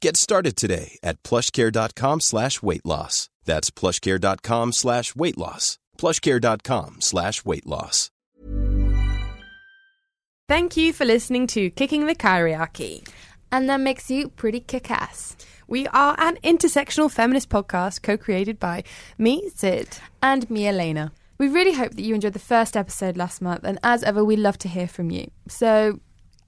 Get started today at plushcare.com slash weight loss. That's plushcare.com slash weight loss. Plushcare.com slash weight loss. Thank you for listening to Kicking the Kyriarchy. And that makes you pretty kick ass. We are an intersectional feminist podcast co created by me, Sid. And me, Elena. We really hope that you enjoyed the first episode last month, and as ever, we love to hear from you. So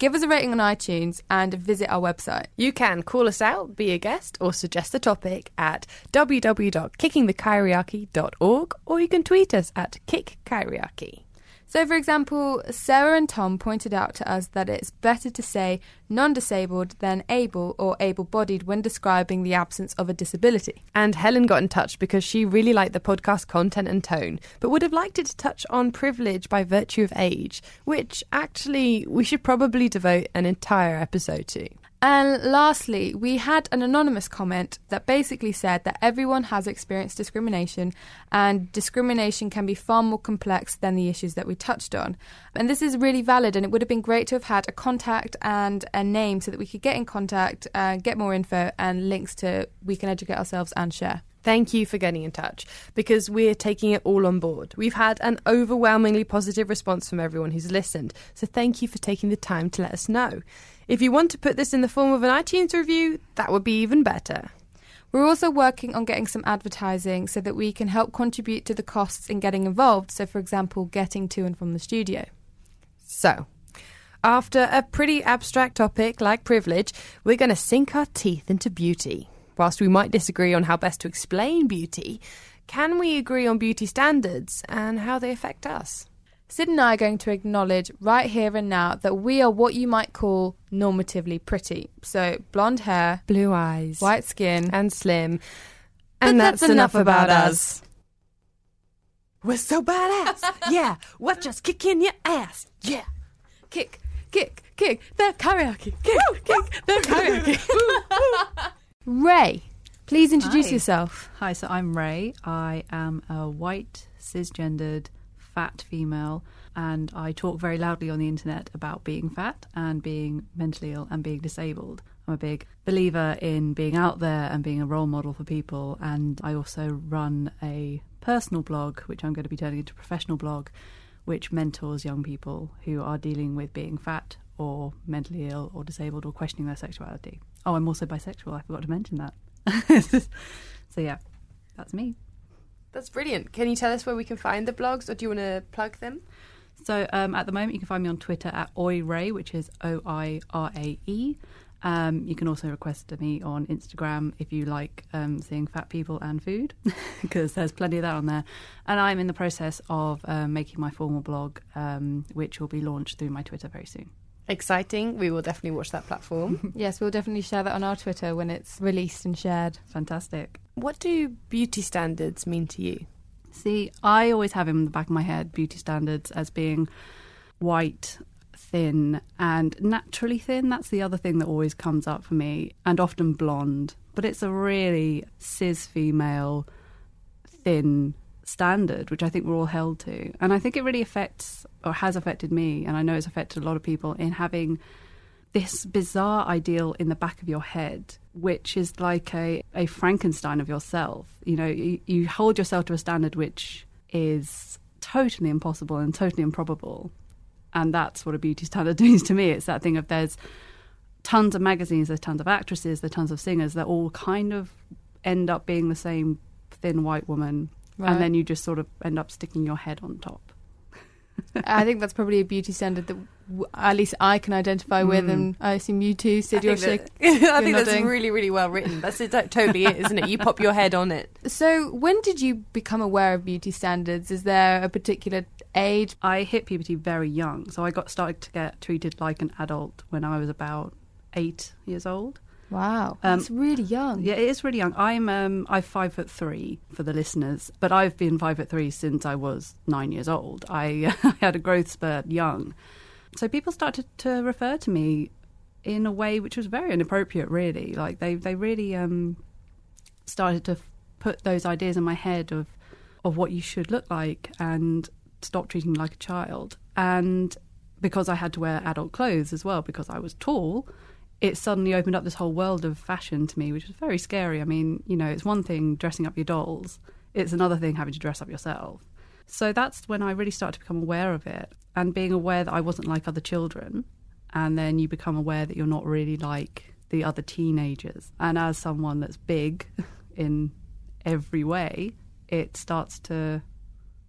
give us a rating on iTunes and visit our website. You can call us out, be a guest, or suggest a topic at www.kickingthekyriarchy.org, or you can tweet us at kickkyriarchy. So, for example, Sarah and Tom pointed out to us that it's better to say non disabled than able or able bodied when describing the absence of a disability. And Helen got in touch because she really liked the podcast content and tone, but would have liked it to touch on privilege by virtue of age, which actually we should probably devote an entire episode to. And lastly, we had an anonymous comment that basically said that everyone has experienced discrimination and discrimination can be far more complex than the issues that we touched on. And this is really valid and it would have been great to have had a contact and a name so that we could get in contact, uh, get more info and links to we can educate ourselves and share. Thank you for getting in touch because we're taking it all on board. We've had an overwhelmingly positive response from everyone who's listened, so thank you for taking the time to let us know. If you want to put this in the form of an iTunes review, that would be even better. We're also working on getting some advertising so that we can help contribute to the costs in getting involved, so, for example, getting to and from the studio. So, after a pretty abstract topic like privilege, we're going to sink our teeth into beauty whilst we might disagree on how best to explain beauty, can we agree on beauty standards and how they affect us? Sid and I are going to acknowledge right here and now that we are what you might call normatively pretty. So, blonde hair, blue eyes, white skin, and slim. And that's, that's, enough, enough about, about us. us. We're so badass. yeah, we're just kicking your ass. Yeah. Kick, kick, kick the Kyriarchy. Kick, kick the Kyriarchy. Ray, please introduce Hi. yourself. Hi, so I'm Ray. I am a white, cisgendered, fat female, and I talk very loudly on the internet about being fat and being mentally ill and being disabled. I'm a big believer in being out there and being a role model for people, and I also run a personal blog, which I'm going to be turning into a professional blog, which mentors young people who are dealing with being fat or mentally ill or disabled or questioning their sexuality. Oh, I'm also bisexual. I forgot to mention that. so yeah, that's me. That's brilliant. Can you tell us where we can find the blogs, or do you want to plug them? So um, at the moment, you can find me on Twitter at oirae, which is O I R A E. Um, you can also request me on Instagram if you like um, seeing fat people and food, because there's plenty of that on there. And I'm in the process of um, making my formal blog, um, which will be launched through my Twitter very soon exciting. We will definitely watch that platform. yes, we'll definitely share that on our Twitter when it's released and shared. Fantastic. What do beauty standards mean to you? See, I always have in the back of my head beauty standards as being white, thin, and naturally thin. That's the other thing that always comes up for me, and often blonde. But it's a really cis female, thin standard, which I think we're all held to. And I think it really affects, or has affected me, and I know it's affected a lot of people, in having this bizarre ideal in the back of your head, which is like a, a Frankenstein of yourself. You know, you, you hold yourself to a standard which is totally impossible and totally improbable. And that's what a beauty standard means to me. It's that thing of there's tons of magazines, there's tons of actresses, there's tons of singers that all kind of end up being the same thin white woman Right. And then you just sort of end up sticking your head on top. I think that's probably a beauty standard that at least I can identify with, and I assume you too, Sid. I think, that, I think that's really, really well written. That's it, totally it, isn't it? You pop your head on it. So, when did you become aware of beauty standards? Is there a particular age? I hit puberty very young, so I got started to get treated like an adult when I was about eight years old. Wow, Um, that's really young. Yeah, it is really young. I'm um I'm five foot three for the listeners, but I've been five foot three since I was nine years old. I, I had a growth spurt young, so people started to refer to me in a way which was very inappropriate. Really, like they they really um started to put those ideas in my head of of what you should look like and stop treating me like a child. And because I had to wear adult clothes as well, because I was tall, it suddenly opened up this whole world of fashion to me, which was very scary. I mean, you know, it's one thing dressing up your dolls, it's another thing having to dress up yourself. So that's when I really started to become aware of it and being aware that I wasn't like other children. And then you become aware that you're not really like the other teenagers. And as someone that's big in every way, it starts to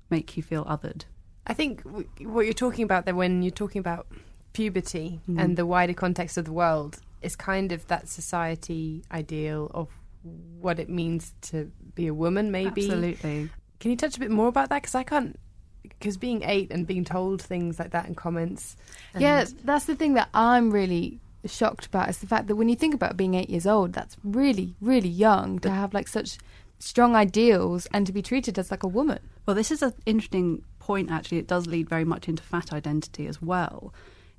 make you feel othered. I think what you're talking about there, when you're talking about puberty Mm. and the wider context of the world, is kind of that society ideal of what it means to be a woman. Maybe. Absolutely. Can you touch a bit more about that? Because I can't. Because being eight and being told things like that in comments. and- Yeah, that's the thing that I'm really shocked about is the fact that when you think about being eight years old, that's really, really young to have like such strong ideals and to be treated as like a woman. Well, this is an interesting point, actually. It does lead very much into fat identity as well.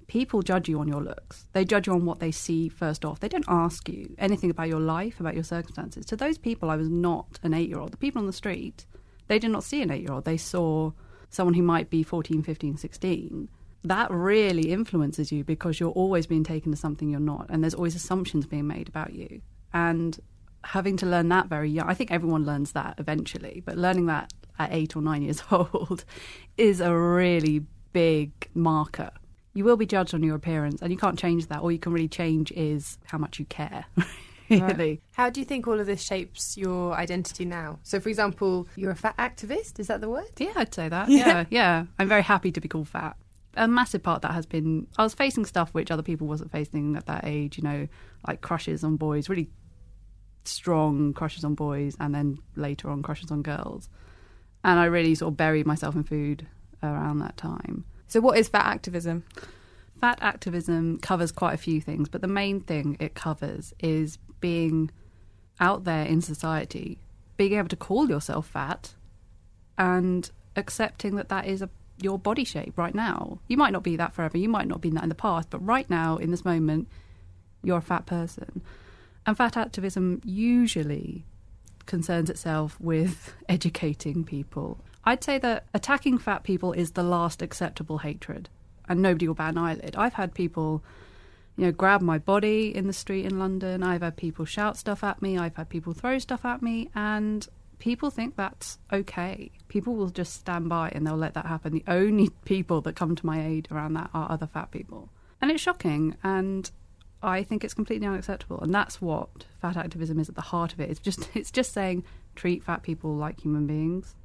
People judge you on your looks. They judge you on what they see first off. They don't ask you anything about your life, about your circumstances. To those people, I was not an eight year old. The people on the street, they did not see an eight year old. They saw someone who might be 14, 15, 16. That really influences you because you're always being taken as something you're not. And there's always assumptions being made about you. And having to learn that very young, I think everyone learns that eventually, but learning that at eight or nine years old is a really big marker. You will be judged on your appearance, and you can't change that. All you can really change is how much you care. really. How do you think all of this shapes your identity now? So, for example, you're a fat activist. Is that the word? Yeah, I'd say that. Yeah, yeah. I'm very happy to be called fat. A massive part that has been I was facing stuff which other people wasn't facing at that age. You know, like crushes on boys, really strong crushes on boys, and then later on crushes on girls. And I really sort of buried myself in food around that time. So, what is fat activism? Fat activism covers quite a few things, but the main thing it covers is being out there in society, being able to call yourself fat, and accepting that that is a, your body shape right now. You might not be that forever, you might not be that in the past, but right now, in this moment, you're a fat person. And fat activism usually concerns itself with educating people. I'd say that attacking fat people is the last acceptable hatred, and nobody will bat an eyelid. I've had people, you know, grab my body in the street in London. I've had people shout stuff at me. I've had people throw stuff at me, and people think that's okay. People will just stand by and they'll let that happen. The only people that come to my aid around that are other fat people, and it's shocking. And I think it's completely unacceptable, and that's what fat activism is at the heart of it. It's just it's just saying treat fat people like human beings.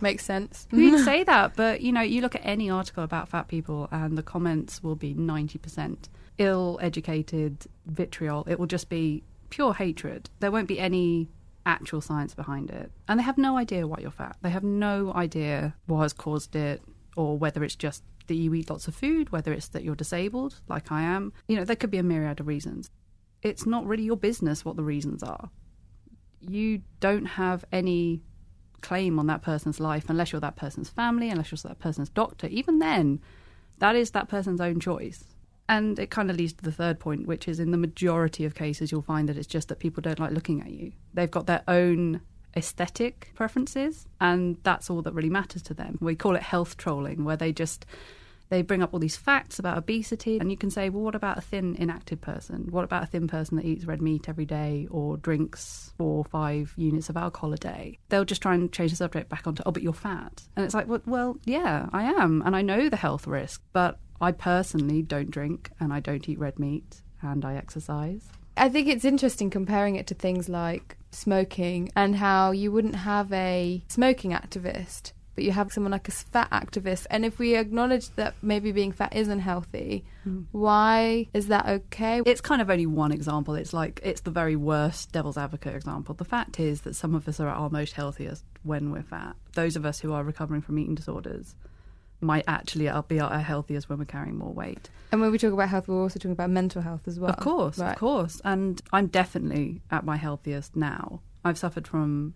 Makes sense. We say that, but you know, you look at any article about fat people, and the comments will be ninety percent ill-educated vitriol. It will just be pure hatred. There won't be any actual science behind it, and they have no idea why you're fat. They have no idea what has caused it, or whether it's just that you eat lots of food, whether it's that you're disabled, like I am. You know, there could be a myriad of reasons. It's not really your business what the reasons are. You don't have any claim on that person's life unless you're that person's family, unless you're that person's doctor. Even then, that is that person's own choice. And it kind of leads to the third point, which is in the majority of cases, you'll find that it's just that people don't like looking at you. They've got their own aesthetic preferences, and that's all that really matters to them. We call it health trolling, where they just they bring up all these facts about obesity, and you can say, well, what about a thin, inactive person? What about a thin person that eats red meat every day or drinks four or five units of alcohol a day? They'll just try and change the subject back onto, oh, but you're fat. And it's like, well, well yeah, I am, and I know the health risk, but I personally don't drink and I don't eat red meat and I exercise. I think it's interesting comparing it to things like smoking and how you wouldn't have a smoking activist but you have someone like a fat activist. And if we acknowledge that maybe being fat isn't unhealthy, mm. why is that okay? It's kind of only one example. It's like it's the very worst devil's advocate example. The fact is that some of us are at our most healthiest when we're fat. Those of us who are recovering from eating disorders might actually uh, be uh, at our healthiest when we're carrying more weight. And when we talk about health, we're also talking about mental health as well. Of course, Right. of course. And I'm definitely at my healthiest now. I've suffered from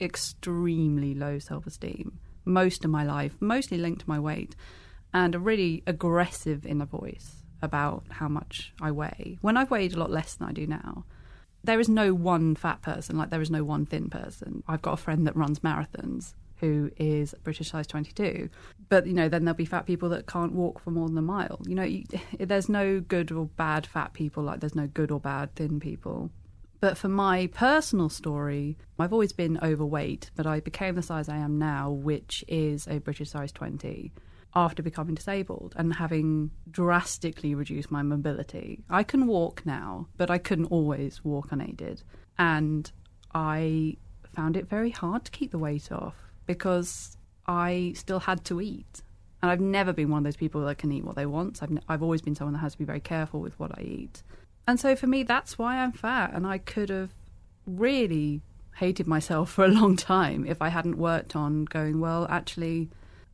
extremely low self esteem most of my life, mostly linked to my weight, and a really aggressive inner voice about how much I weigh. When I've weighed a lot less than I do now, there is no one fat person, like there is no one thin person. I've got a friend that runs marathons who is British size 22. But, you know, then there'll be fat people that can't walk for more than a mile. You know, you, there's no good or bad fat people, like there's no good or bad thin people. But for my personal story, I've always been overweight, but I became the size I am now, which is a British size 20, after becoming disabled and having drastically reduced my mobility. I can walk now, but I couldn't always walk unaided. And I found it very hard to keep the weight off because I still had to eat. And I've never been one of those people that can eat what they want. I've, I've always been someone that has to be very careful with what I eat. And so for me, that's why I'm fat. And I could have really hated myself for a long time if I hadn't worked on going, well, actually,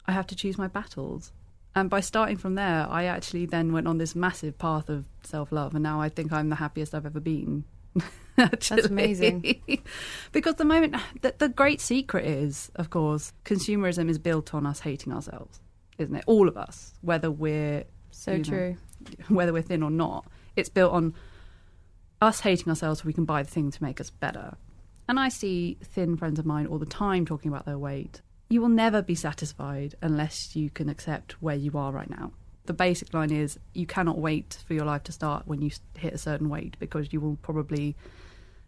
I have to choose my battles. And by starting from there, I actually then went on this massive path of self love. And now I think I'm the happiest I've ever been. actually. amazing. because the moment, the, the great secret is, of course, consumerism is built on us hating ourselves, isn't it? All of us, whether we're So you know, true. whether we're thin or not. It's built on us hating ourselves so we can buy the thing to make us better. And I see thin friends of mine all the time talking about their weight. You will never be satisfied unless you can accept where you are right now. The basic line is you cannot wait for your life to start when you hit a certain weight because you will probably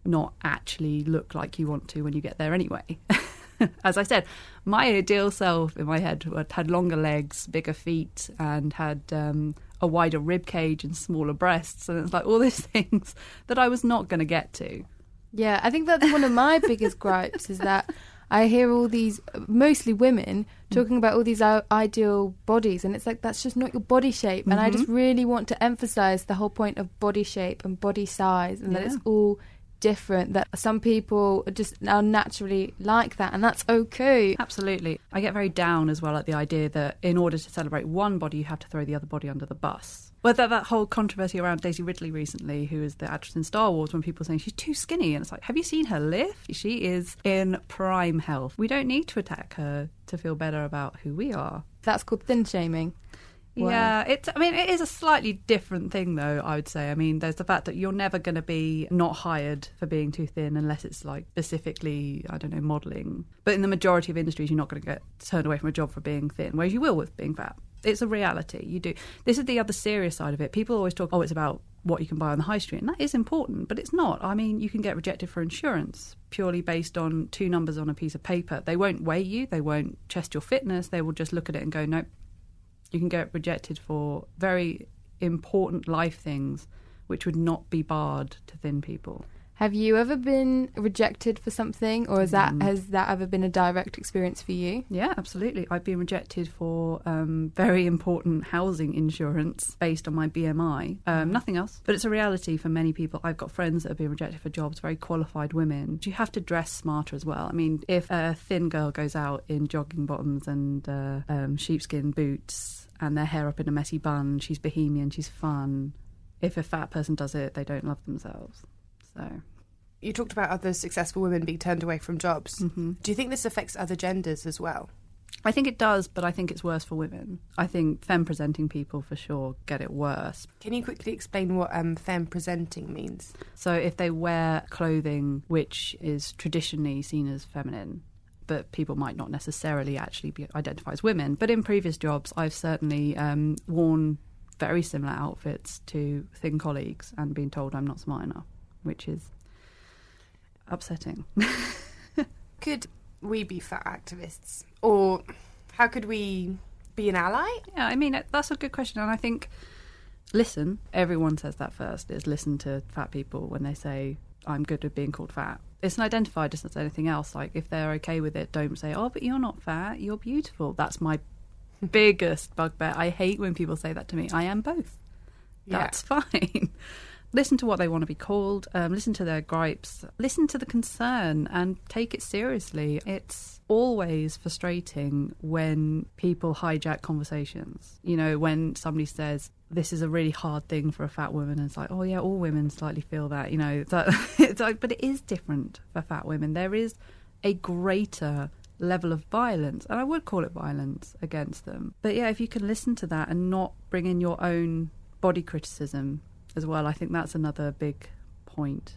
not actually look like you want to when you get there anyway. As I said, my ideal self in my head had- longer legs, bigger feet, and had um, a wider rib cage and smaller breasts, and it's like all these things that I was not going to get to. Yeah, I think that's one of my biggest gripes is that I hear all these, mostly women, mm. talking about all these uh, ideal bodies, and it's like that's just not your body shape. And I just mm-hmm. really want to emphasize the whole point of body shape and body size, and that it's all different. That some people just are naturally like that, and that's okay. Absolutely. I get very down as well at the idea that in order to celebrate one body, you have to throw the other body under the bus. Whether that whole controversy around Daisy Ridley recently, who is the actress in Star Wars, when people are saying she's too skinny, and it's like, have you seen her lift? She is in prime health. We don't need to attack her to feel better about who we are. That's called thin shaming. Yeah, it's. I mean, it is a slightly different thing, though. I would say. I mean, there's the fact that you're never going to be not hired for being too thin unless it's like specifically, I don't know, modelling. But in the majority of industries, you're not going to get turned away from a job for being thin, whereas you will with being fat. It's a reality. You do. This is the other serious side of it. People always talk, oh, it's about what you can buy on the high street, and that is important, but it's not. I mean, you can get rejected for insurance purely based on two numbers on a piece of paper. They won't weigh you. They won't test your fitness. They will just look at it and go, nope you can get rejected for very important life things which would not be barred to thin people. Have you ever been rejected for something, or has that Mm. has that ever been a direct experience for you? Yeah, absolutely. I've been rejected for um, very important housing insurance based on my BMI. Um, nothing else. But it's a reality for many people. I've got friends that have been rejected for jobs, very qualified women. Do you have to dress smarter as well. I mean, if a thin girl goes out in jogging bottoms and uh, um, sheepskin boots and their hair up in a messy bun, she's bohemian, she's fun. If a fat person does it, they don't love themselves. So. You talked about other successful women being turned away from jobs. Mm-hmm. Do you think this affects other genders as well? I think it does, but I think it's worse for women. I think femme presenting people for sure get it worse. Can you quickly explain what um, femme presenting means? So if they wear clothing which is traditionally seen as feminine, but people might not necessarily actually be identify as women. But in previous jobs, I've certainly um, worn very similar outfits to thin colleagues and been told I'm not smart enough, which is upsetting. Could we be fat activists? Or how could we be an ally? Yeah, I mean that's a good question, and I think listen. Everyone says that first is listen to fat people when they say I'm good with being called fat. It's an identifier just as anything else. Like if they're okay with it, don't say, "Oh, but you're not fat. You're beautiful." That's my biggest bugbear. I hate when people say that to me. I am both. Yeah. That's fine. Listen to what they want to be called. Um, listen to their gripes. Listen to the concern and take it seriously. It's always frustrating when people hijack conversations. You know, when somebody says, this is a really hard thing for a fat woman. And it's like, oh yeah, all women slightly feel that, you know. It's like, but it is different for fat women. There is a greater level of violence, and I would call it violence against them. But yeah, if you can listen to that and not bring in your own body criticism as well, I think that's another big point.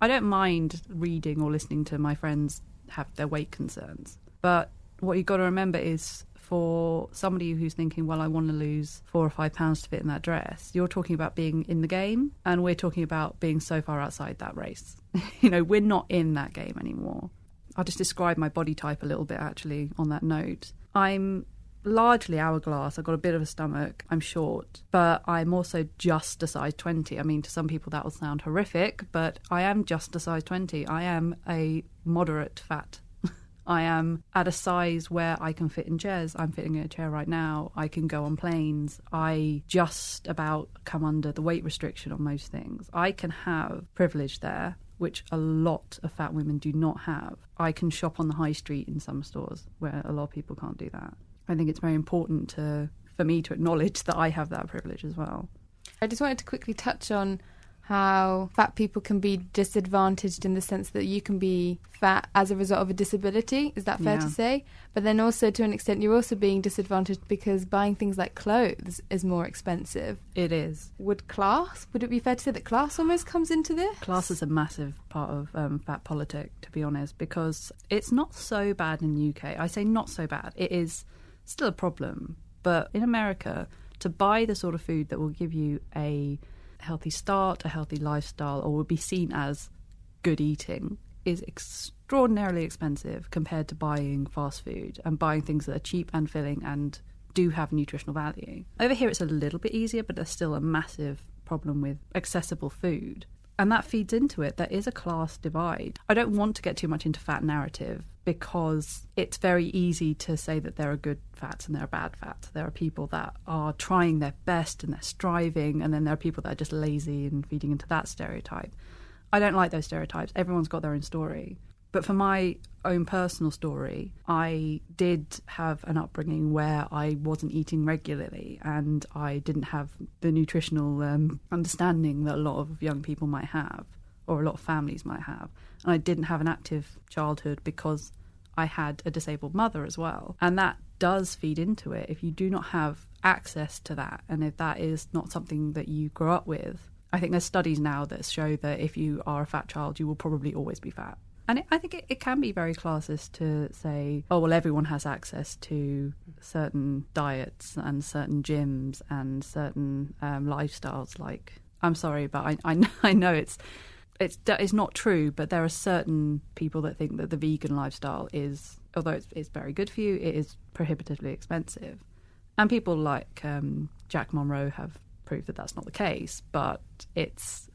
I don't mind reading or listening to my friends have their weight concerns, but what you've got to remember is for somebody who's thinking, well, I want to lose four or five pounds to fit in that dress, you're talking about being in the game, and we're talking about being so far outside that race. you know, we're not in that game anymore. I'll just describe my body type a little bit actually on that note. I'm largely hourglass. I've got a bit of a stomach. I'm short, but I'm also just a size 20. I mean, to some people that will sound horrific, but I am just a size 20. I am a moderate fat I am at a size where I can fit in chairs. I'm fitting in a chair right now. I can go on planes. I just about come under the weight restriction on most things. I can have privilege there, which a lot of fat women do not have. I can shop on the high street in some stores where a lot of people can't do that. I think it's very important to for me to acknowledge that I have that privilege as well. I just wanted to quickly touch on how fat people can be disadvantaged in the sense that you can be fat as a result of a disability. Is that fair Yeah. to say? But then also, to an extent, you're also being disadvantaged because buying things like clothes is more expensive. It is. Would class, would it be fair to say that class almost comes into this? Class is a massive part of um, fat politic, to be honest, because it's not so bad in the UK. I say not so bad. It is still a problem. But in America, to buy the sort of food that will give you a healthy start, a healthy lifestyle, or will be seen as good eating is extraordinarily expensive compared to buying fast food and buying things that are cheap and filling and do have nutritional value. Over here, it's a little bit easier, but there's still a massive problem with accessible food. And that feeds into it. There is a class divide. I don't want to get too much into fat narrative because it's very easy to say that there are good fats and there are bad fats. There are people that are trying their best and they're striving, and then there are people that are just lazy and feeding into that stereotype. I don't like those stereotypes. Everyone's got their own story. But for my own personal story, I did have an upbringing where I wasn't eating regularly and I didn't have the nutritional um, understanding that a lot of young people might have or a lot of families might have. And I didn't have an active childhood because I had a disabled mother as well. And that does feed into it. If you do not have access to that and if that is not something that you grow up with, I think there's studies now that show that if you are a fat child, you will probably always be fat. And it, I think it, it can be very classist to say, oh, well, everyone has access to certain diets and certain gyms and certain um, lifestyles. Like, I'm sorry, but I, I, I know it's, it's, it's not true, but there are certain people that think that the vegan lifestyle is, although it's, it's very good for you, it is prohibitively expensive. And people like um, Jack Monroe have proved that that's not the case, but it's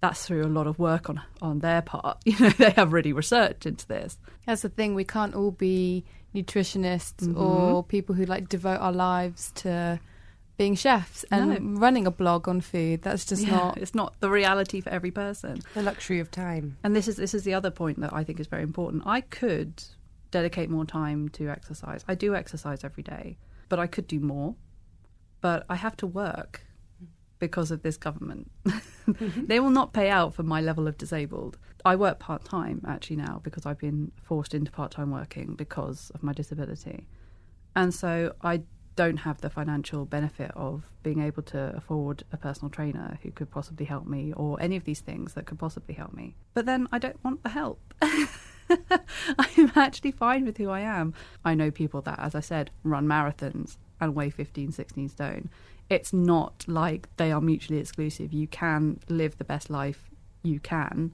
that's through a lot of work on on their part. You know, they have really researched into this. That's the thing. We can't all be nutritionists Mhm. or people who like devote our lives to being chefs and running a blog on food. That's just Yeah, not. it's not the reality for every person. The luxury of time. And this is this is the other point that I think is very important. I could dedicate more time to exercise. I do exercise every day, but I could do more. But I have to work because of this government. Mm-hmm. they will not pay out for my level of disabled. I work part time actually now because I've been forced into part time working because of my disability. And so I don't have the financial benefit of being able to afford a personal trainer who could possibly help me or any of these things that could possibly help me. But then I don't want the help. I'm actually fine with who I am. I know people that, as I said, run marathons and weigh 15, 16 stone. It's not like they are mutually exclusive. You can live the best life you can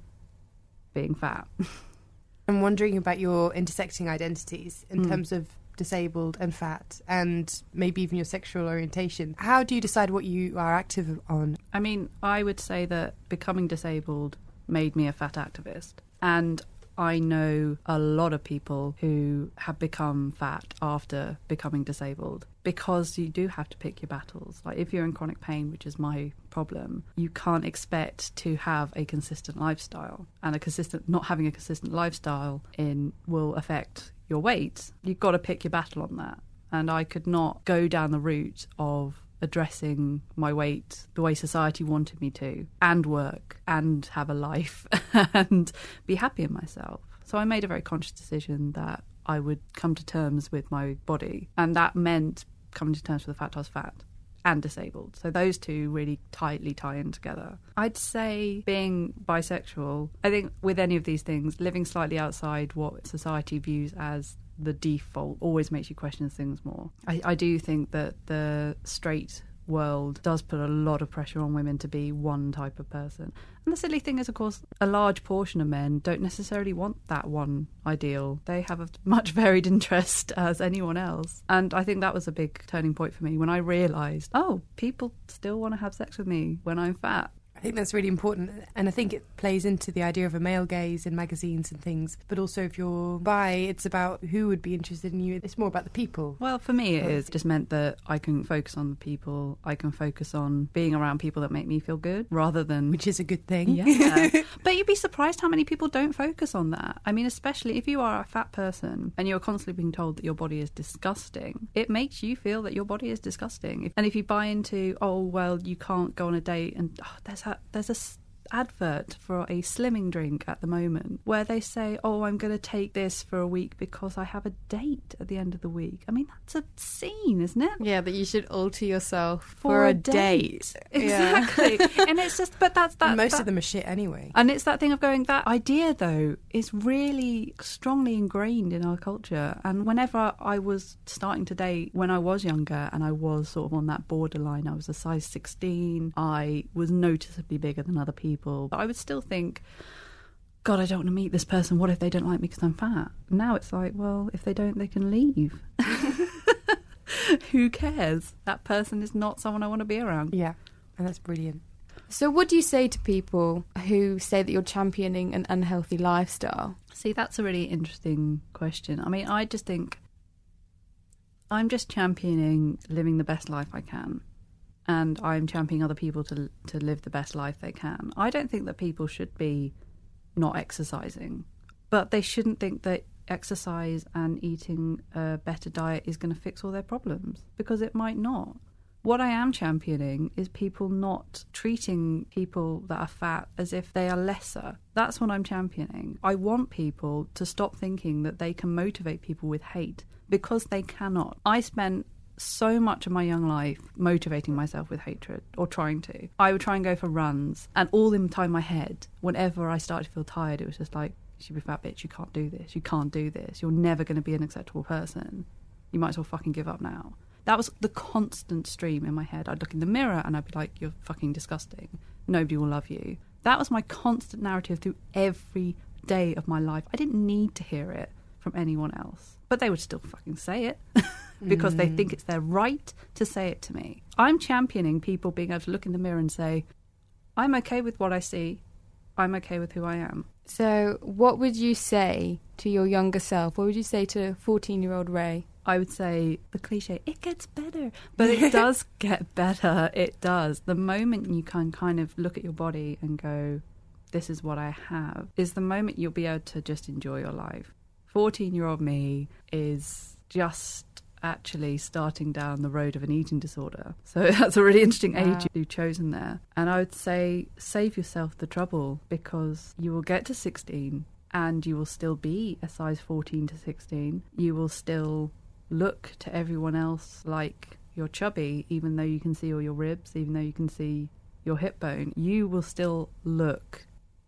being fat. I'm wondering about your intersecting identities in Mm. terms of disabled and fat, and maybe even your sexual orientation. How do you decide what you are active on? I mean, I would say that becoming disabled made me a fat activist. And I know a lot of people who have become fat after becoming disabled because you do have to pick your battles. Like if you're in chronic pain, which is my problem, you can't expect to have a consistent lifestyle. And a consistent not having a consistent lifestyle in will affect your weight. You've got to pick your battle on that. And I could not go down the route of addressing my weight the way society wanted me to and work and have a life and be happy in myself. So I made a very conscious decision that I would come to terms with my body. And that meant coming to terms with the fact I was fat and disabled. So those two really tightly tie in together. I'd say being bisexual, I think with any of these things, living slightly outside what society views as the default always makes you question things more. I, I do think that the straight world does put a lot of pressure on women to be one type of person. And the silly thing is, of course, a large portion of men don't necessarily want that one ideal. They have a much varied interest as anyone else. And I think that was a big turning point for me when I realised, oh, people still want to have sex with me when I'm fat. I think that's really important. And I think it plays into the idea of a male gaze in magazines and things. But also, if you're bi, it's about who would be interested in you. It's more about the people. Well, for me, it is just meant that I can focus on the people. I can focus on being around people that make me feel good rather than. Which is a good thing. Yeah. but you'd be surprised how many people don't focus on that. I mean, especially if you are a fat person and you're constantly being told that your body is disgusting, it makes you feel that your body is disgusting. And if you buy into, oh, well, you can't go on a date and oh, there's there's a advert for a slimming drink at the moment where they say, "Oh, I'm going to take this for a week because I have a date at the end of the week." I mean, that's obscene, isn't it? Yeah, that you should alter yourself for, for a, date. date. Exactly. and it's just, but that's that. Most that, of them are shit anyway. And it's that thing of going. That idea, though, is really strongly ingrained in our culture. And whenever I was starting to date when I was younger, and I was sort of on that borderline, I was a size 16. I was noticeably bigger than other people people. But I would still think, God, I don't want to meet this person. What if they don't like me because I'm fat? Now it's like, well, if they don't, they can leave. Who cares? That person is not someone I want to be around. Yeah, and that's brilliant. So, what do you say to people who say that you're championing an unhealthy lifestyle? See, that's a really interesting question. I mean, I just think I'm just championing living the best life I can and I'm championing other people to to live the best life they can. I don't think that people should be not exercising, but they shouldn't think that exercise and eating a better diet is going to fix all their problems because it might not. What I am championing is people not treating people that are fat as if they are lesser. That's what I'm championing. I want people to stop thinking that they can motivate people with hate because they cannot. I spent so much of my young life motivating myself with hatred or trying to. I would try and go for runs, and all the time my head, whenever I started to feel tired, it was just like, you fat bitch, you can't do this, you can't do this, you're never going to be an acceptable person. You might as well fucking give up now. That was the constant stream in my head. I'd look in the mirror and I'd be like, you're fucking disgusting. Nobody will love you. That was my constant narrative through every day of my life. I didn't need to hear it from anyone else, but they would still fucking say it. because mm. they think it's their right to say it to me. I'm championing people being able to look in the mirror and say, I'm okay with what I see. I'm okay with who I am. So, what would you say to your younger self? What would you say to 14 year old Ray? I would say the cliche, it gets better. But it does get better. It does. The moment you can kind of look at your body and go, this is what I have, is the moment you'll be able to just enjoy your life. 14 year old me is just actually starting down the road of an eating disorder. So that's a really interesting age you've chosen there. And I would say save yourself the trouble because you will get to 16 and you will still be a size 14 to 16. You will still look to everyone else like you're chubby, even though you can see all your ribs, even though you can see your hip bone. You will still look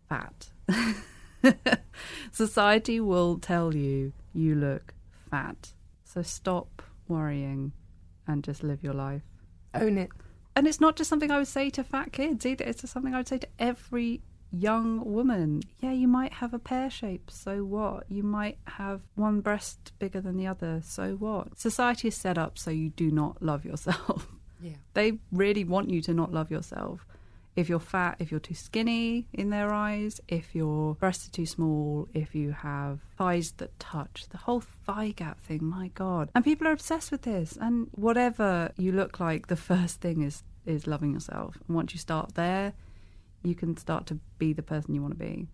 fat. Society will tell you you look fat. So stop worrying and just live your life. Own it. And it's not just something I would say to fat kids either. It's just something I would say to every young woman. Yeah, you might have a pear shape, so what? You might have one breast bigger than the other, so what? Society is set up so you do not love yourself. Yeah. They really want you to not love yourself. If you're fat, if you're too skinny in their eyes, if your breasts are too small, if you have thighs that touch, the whole thigh gap thing, my God. And people are obsessed with this. And whatever you look like, the first thing is is loving yourself. And once you start there, you can start to be the person you want to be.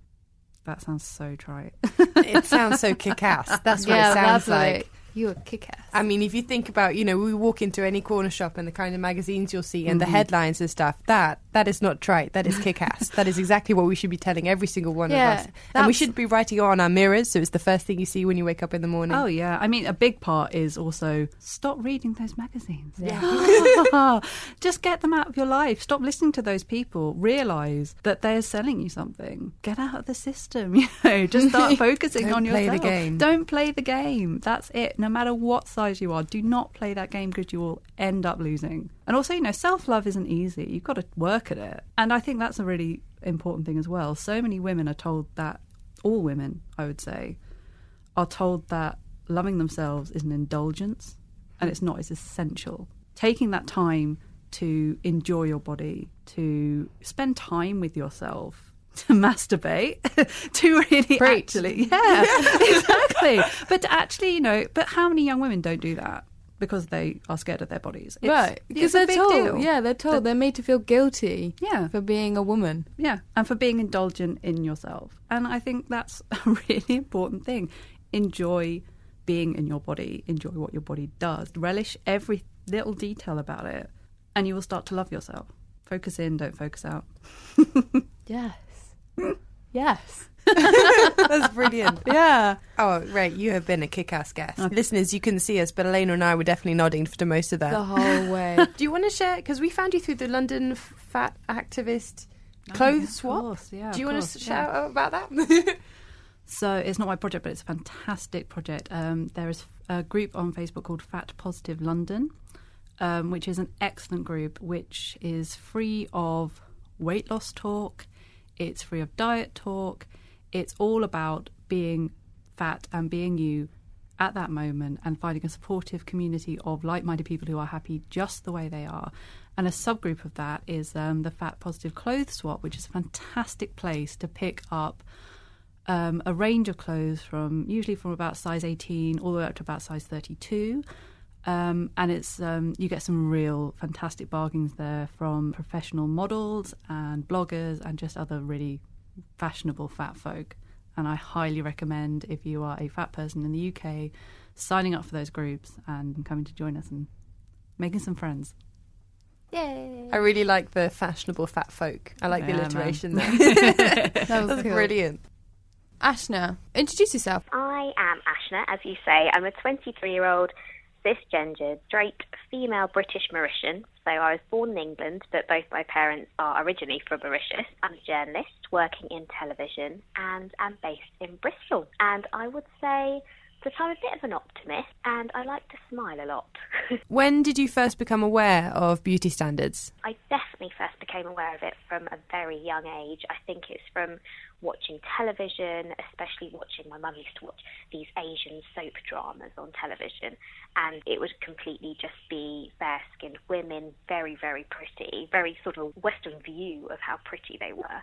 That sounds so trite. it sounds so kick ass. That's what yeah, it sounds lovely. Like. You're kick ass. I mean, if you think about, you know, we walk into any corner shop and the kind of magazines you'll see and Mm-hmm. the headlines and stuff, that that is not trite. That is kick ass. that is exactly what we should be telling every single one Yeah, of us. And we should be writing on our mirrors so it's the first thing you see when you wake up in the morning. Oh yeah, I mean a big part is also stop reading those magazines. Yeah. Just get them out of your life. Stop listening to those people. Realize that they're selling you something. Get out of the system. You know, just start focusing Don't on play the yourself. game. Don't play the game. That's it. No matter what size you are, do not play that game because you will end up losing. And also, you know, self love isn't easy. You've got to work at it. And I think that's a really important thing as well. So many women are told that all women, I would say, are told that loving themselves is an indulgence and it's not, it's essential. Taking that time to enjoy your body, to spend time with yourself, to masturbate, to really Preach. actually, yeah, exactly. But to actually, you know, but how many young women don't do that? Because they are scared of their bodies. It's, right. Because they're told. deal. Yeah, they're told. They're made to feel guilty Yeah. for being a woman. Yeah, and for being indulgent in yourself. And I think that's a really important thing. Enjoy being in your body, enjoy what your body does, relish every little detail about it, and you will start to love yourself. Focus in, don't focus out. Yes. Yes. That's brilliant. Yeah. Oh, right. You have been a kick ass guest. Listeners, you couldn't see us, but Elena and I were definitely nodding for most of that. The whole way. Do you want to share? Because we found you through the London fat activist Oh, clothes yeah, swap. course, yeah, Do you want to yeah. shout out about that? So it's not my project, but it's a fantastic project. Um, there is a group on Facebook called Fat Positive London, um, which is an excellent group, which is free of weight loss talk. It's free of diet talk. It's all about being fat and being you at that moment and finding a supportive community of like-minded people who are happy just the way they are. And a subgroup of that is um, the Fat Positive Clothes Swap, which is a fantastic place to pick up um, a range of clothes from usually from about size 18 all the way up to about size 32. Um, and it's um, you get some real fantastic bargains there from professional models and bloggers and just other really fashionable fat folk. And I highly recommend if you are a fat person in the UK, signing up for those groups and coming to join us and making some friends. Yay. I really like the fashionable fat folk. I like the Yeah, man. alliteration there. That was That's cool. brilliant. Ashna, introduce yourself. I am Ashna, as you say. I'm a 23 year old cisgendered, straight, female British Mauritian. So I was born in England, but both my parents are originally from Mauritius. I'm a journalist working in television and am based in Bristol. And I would say that I'm a bit of an optimist and I like to smile a lot. When did you first become aware of beauty standards? I definitely first became aware of it from a very young age. I think it's from watching television, especially watching my mum used to watch these Asian soap dramas on television, and it would completely just be fair skinned women, very, very pretty, very sort of Western view of how pretty they were.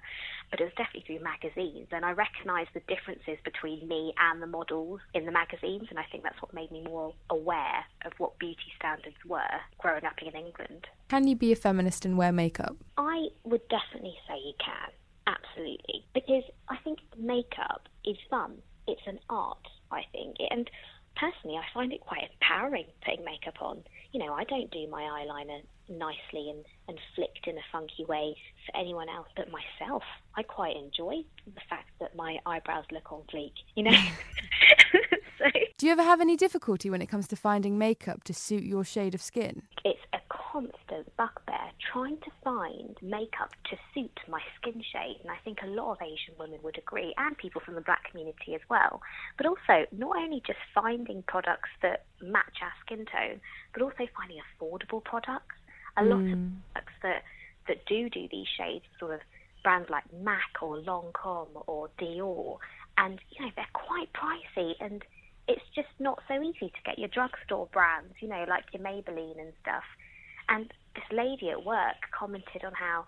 But it was definitely through magazines, and I recognised the differences between me and the models in the magazines, and I think that's what made me more aware of what beauty standards were growing up in England. Can you be a feminist and wear makeup? I would definitely say you can, absolutely, because I think makeup is fun. It's an art, I think, and personally, I find it quite empowering putting makeup on. You know, I don't do my eyeliner nicely and, and flicked in a funky way for anyone else but myself. I quite enjoy the fact that my eyebrows look on fleek, you know. so Do you ever have any difficulty when it comes to finding makeup to suit your shade of skin? it's a constant bugbear trying to find makeup to suit my skin shade. And I think a lot of Asian women would agree, and people from the black community as well. But also, not only just finding products that match our skin tone, but also finding affordable products. A lot of hmm. products that, that do do these shades, sort of brands like MAC or Lancome or Dior, and you know they're quite pricey and it's just not so easy to get your drugstore brands, you know, like your Maybelline and stuff. And this lady at work commented on how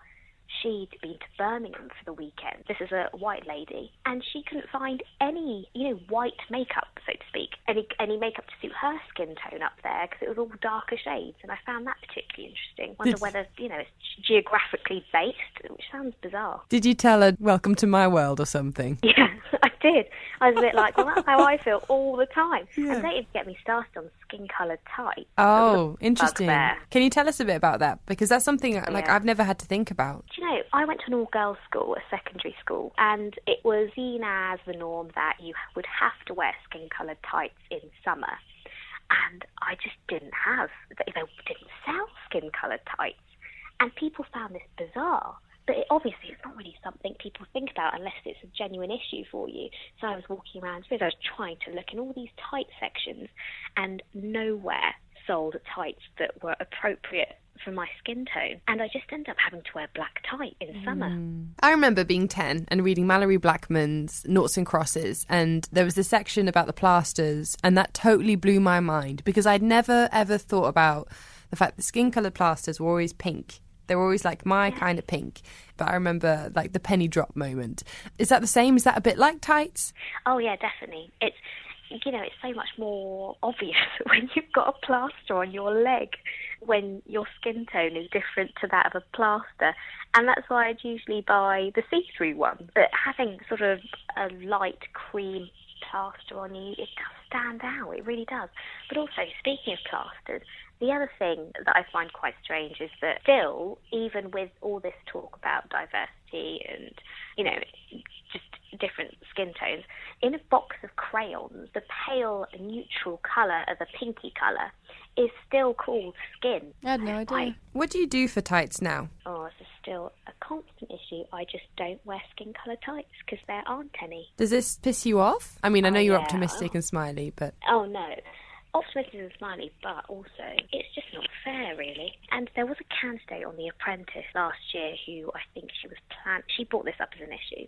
she'd been to Birmingham for the weekend. This is a white lady, and she couldn't find any, you know, white makeup, so to speak, any any makeup to suit her skin tone up there because it was all darker shades, and I found that particularly interesting. Wonder Did- whether you know it's geographically based, which sounds bizarre. Did you tell her, welcome to my world or something? Yeah, I did. I was a bit like, well, that's how I feel all the time. And don't even get me started on skin-coloured tights. Oh, interesting. Can you tell us a bit about that? Because that's something like Yeah. I've never had to think about. Do I went to an all-girls school, a secondary school, and it was seen as the norm that you would have to wear skin-coloured tights in summer. And I just didn't have, they didn't sell skin-coloured tights. And people found this bizarre. But it, obviously, it's not really something people think about unless it's a genuine issue for you. So I was walking around, I was trying to look in all these tight sections, and nowhere sold tights that were appropriate for my skin tone. And I just end up having to wear black tight in mm. summer. I remember being 10 and reading Malorie Blackman's Noughts and Crosses, and there was a section about the plasters, and that totally blew my mind because I'd never ever thought about the fact that skin coloured plasters were always pink. They were always like my kind of pink. But I remember like the penny drop moment. Is that the same? Is that a bit like tights? Oh yeah, definitely. It's you know, it's so much more obvious when you've got a plaster on your leg when your skin tone is different to that of a plaster. And that's why I'd usually buy the see through one. But having sort of a light cream plaster on you, it does stand out. It really does. But also, speaking of plasters, the other thing that I find quite strange is that still, even with all this talk about diversity and, you know, different skin tones, in a box of crayons, the pale neutral colour of a pinky colour is still called skin. I had no idea. I- What do you do for tights now? Oh, this is still a constant issue. I just don't wear skin colour tights because there aren't any. Does this piss you off? I mean, I know Oh, you're yeah. optimistic and smiley, but Oh no. Optimistic and smiley, but also it's just not fair, really. And there was a candidate on The Apprentice last year who I think she was plan. She brought this up as an issue,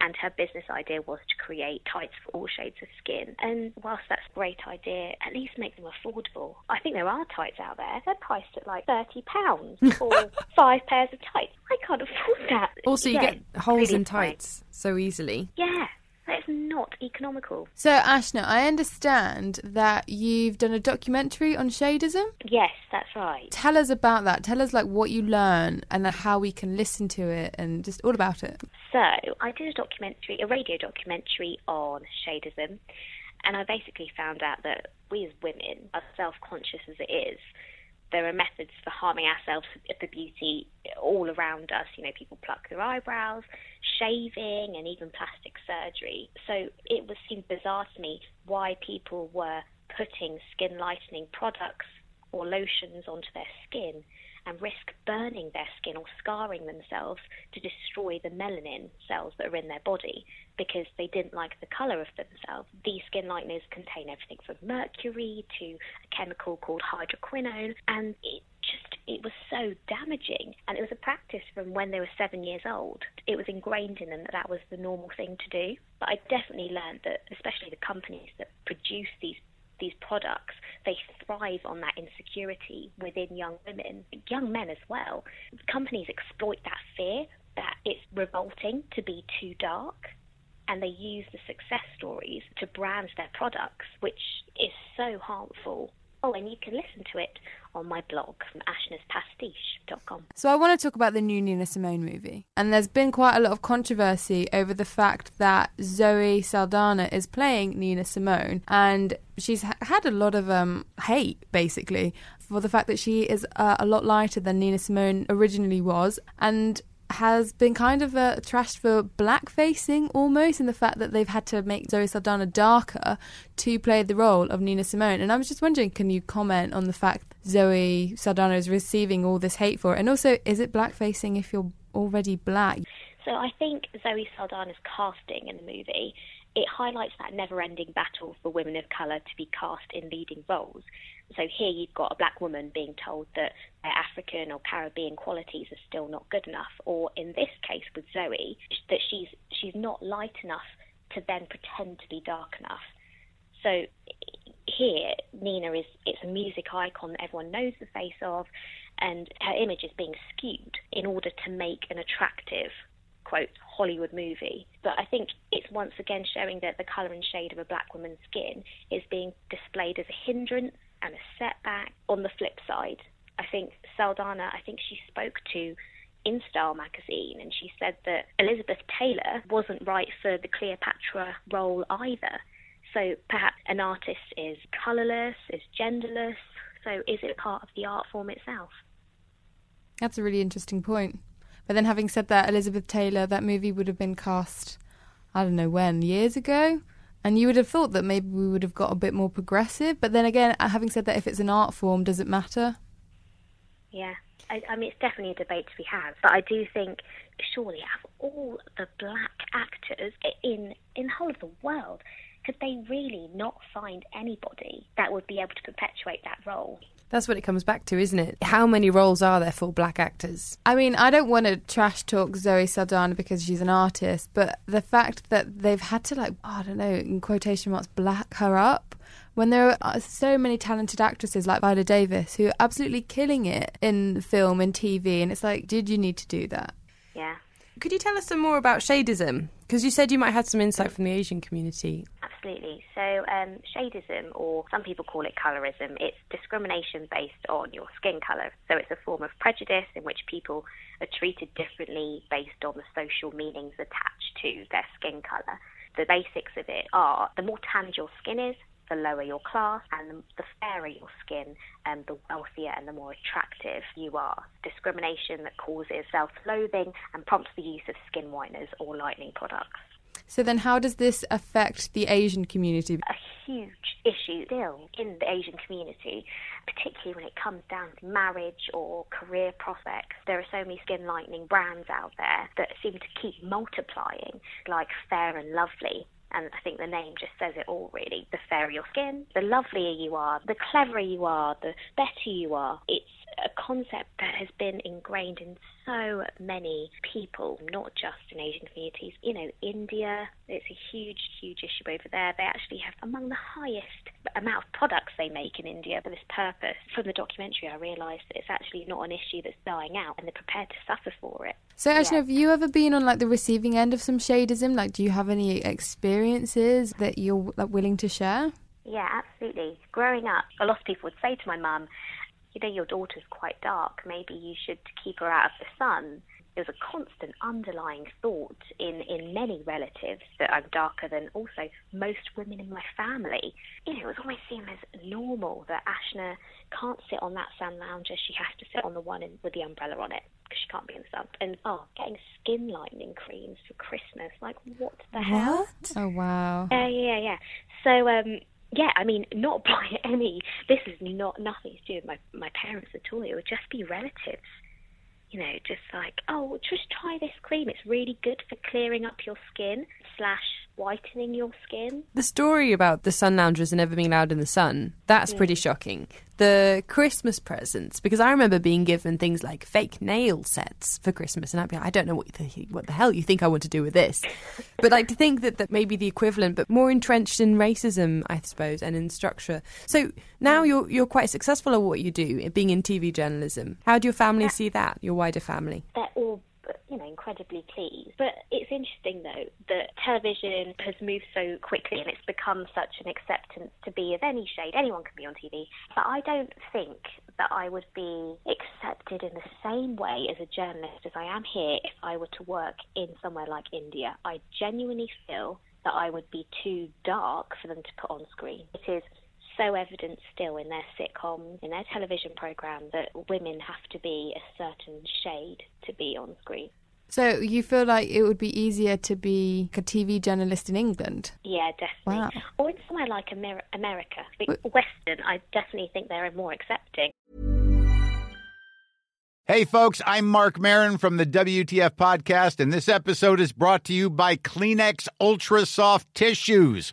and her business idea was to create tights for all shades of skin. And whilst that's a great idea, at least make them affordable. I think there are tights out there. They're priced at like thirty pounds for five pairs of tights. I can't afford that. also you Yeah, get holes really in tights so easily. Yeah, that's not economical. So, Ashna, I understand that you've done a documentary on shadism. Yes, that's right. Tell us about that. Tell us like what you learn and how we can listen to it and just all about it. So I did a documentary, a radio documentary on shadism, and I basically found out that we as women, as self-conscious as it is, there are methods for harming ourselves for beauty all around us. You know, people pluck their eyebrows, shaving, and even plastic surgery. So it was seemed bizarre to me why people were putting skin lightening products or lotions onto their skin and risk burning their skin or scarring themselves to destroy the melanin cells that are in their body because they didn't like the colour of themselves. These skin lighteners contain everything from mercury to a chemical called hydroquinone, and it just it was so damaging. And it was a practice from when they were seven years old. It was ingrained in them that that was the normal thing to do. But I definitely learned that, especially the companies that produce these these products, they thrive on that insecurity within young women, young men as well. Companies exploit that fear that it's revolting to be too dark, and they use the success stories to brand their products, which is so harmful. Oh, and you can listen to it on my blog from ashnaspastiche.com. So I want to talk about the new Nina Simone movie. And there's been quite a lot of controversy over the fact that Zoe Saldana is playing Nina Simone and she's had a lot of um, hate basically for the fact that she is uh, a lot lighter than Nina Simone originally was and has been kind of uh, trashed for blackfacing almost in the fact that they've had to make Zoe Saldana darker to play the role of Nina Simone. And I was just wondering, can you comment on the fact Zoe Saldana is receiving all this hate for it? And also, is it blackfacing if you're already black? So I think Zoe Saldana's casting in the movie it highlights that never-ending battle for women of colour to be cast in leading roles. So here you've got a black woman being told that their African or Caribbean qualities are still not good enough, or in this case with Zoe, that she's she's not light enough to then pretend to be dark enough. So here, Nina is it's a music icon that everyone knows the face of, and her image is being skewed in order to make an attractive quote Hollywood movie. But I think it's once again showing that the colour and shade of a black woman's skin is being displayed as a hindrance and a setback. On the flip side, I think Saldana, I think she spoke to InStyle magazine and she said that Elizabeth Taylor wasn't right for the Cleopatra role either. So perhaps an artist is colourless, is genderless. So is it part of the art form itself? That's a really interesting point. But then, having said that, Elizabeth Taylor, that movie would have been cast, I don't know when, years ago. And you would have thought that maybe we would have got a bit more progressive. But then again, uh, having said that, if it's an art form, does it matter? Yeah. I, I mean, it's definitely a debate to be had. But I do think, surely, of all the black actors in, in the whole of the world, could they really not find anybody that would be able to perpetuate that role? That's what it comes back to, isn't it? How many roles are there for black actors? I mean, I don't want to trash talk Zoe Saldana because she's an artist, but the fact that they've had to, like, I don't know, in quotation marks, black her up when there are uh, so many talented actresses like Viola Davis who are absolutely killing it in film and TV, and it's like, did you need to do that? Yeah. Could you tell us some more about shadeism? Because you said you might have some insight from the Asian community. Absolutely. So, um, shadeism, or some people call it colorism, it's discrimination based on your skin colour. So, it's a form of prejudice in which people are treated differently based on the social meanings attached to their skin colour. The basics of it are the more tanned your skin is, the lower your class, and the, fairer your skin, um, the wealthier and the more attractive you are. Discrimination that causes self loathing and prompts the use of skin whiteners or lightening products. So, then how does this affect the Asian community? A huge issue still in the Asian community, particularly when it comes down to marriage or career prospects. There are so many skin lightening brands out there that seem to keep multiplying, like Fair and Lovely and I think the name just says it all, really. The fairer your skin, the lovelier you are, the cleverer you are, the better you are. It's a concept that has been ingrained in so many people, not just in Asian communities. You know, India, it's a huge, huge issue over there. They actually have among the highest amount of products they make in India for this purpose. From the documentary, I realised that it's actually not an issue that's dying out and they're prepared to suffer for it. So, actually, yeah. have you ever been on like the receiving end of some shadeism? Like, do you have any experiences that you're like, willing to share? Yeah, absolutely. Growing up, a lot of people would say to my mum, you know, your daughter's quite dark, maybe you should keep her out of the sun. There's a constant underlying thought in, in many relatives that I'm darker than also most women in my family. You know, it was always seen as normal that Ashna can't sit on that sun lounger, she has to sit on the one in, with the umbrella on it because she can't be in the sun. And oh, getting skin lightening creams for Christmas, like what the what? hell? Oh wow. Uh, yeah, yeah. So um, yeah, I mean, not by any. This is not nothing to do with my my parents at all. It would just be relatives. You know, just like, oh, just try this cream. It's really good for clearing up your skin slash whitening your skin. The story about the sun loungers and never being allowed in the sun, that's pretty shocking. The Christmas presents, because I remember being given things like fake nail sets for Christmas, and I'd be like, I don't know what, the, what the hell you think I want to do with this. but like to think that that may be the equivalent, but more entrenched in racism, I suppose, and in structure. So now you're, you're quite successful at what you do, being in TV journalism. How do your family see that, your wider family? They're all you know, incredibly pleased. But it's interesting though that television has moved so quickly and it's become such an acceptance to be of any shade. Anyone can be on TV. But I don't think that I would be accepted in the same way as a journalist as I am here if I were to work in somewhere like India. I genuinely feel that I would be too dark for them to put on screen. It is so evident still in their sitcoms, in their television programs, that women have to be a certain shade to be on screen. So you feel like it would be easier to be a TV journalist in England? Yeah, definitely. Wow. Or in somewhere like Amer- America. Western, I definitely think they're more accepting. Hey, folks, I'm Marc Maron from the WTF Podcast, and this episode is brought to you by Kleenex Ultra Soft Tissues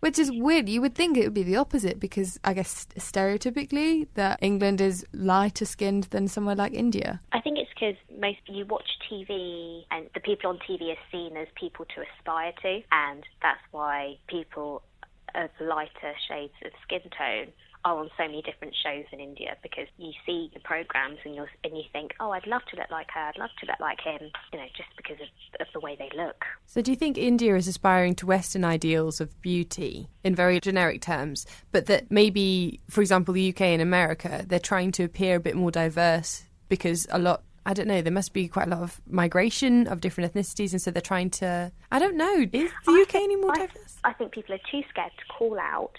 Which is weird. You would think it would be the opposite because I guess stereotypically that England is lighter skinned than somewhere like India. I think it's because most you watch TV and the people on TV are seen as people to aspire to, and that's why people of lighter shades of skin tone are on so many different shows in India because you see the programs and you and you think, oh, I'd love to look like her, I'd love to look like him, you know, just because of, of the way they look. So, do you think India is aspiring to Western ideals of beauty in very generic terms, but that maybe, for example, the UK and America, they're trying to appear a bit more diverse because a lot I don't know. There must be quite a lot of migration of different ethnicities, and so they're trying to. I don't know. Is the UK any more I, diverse? I think people are too scared to call out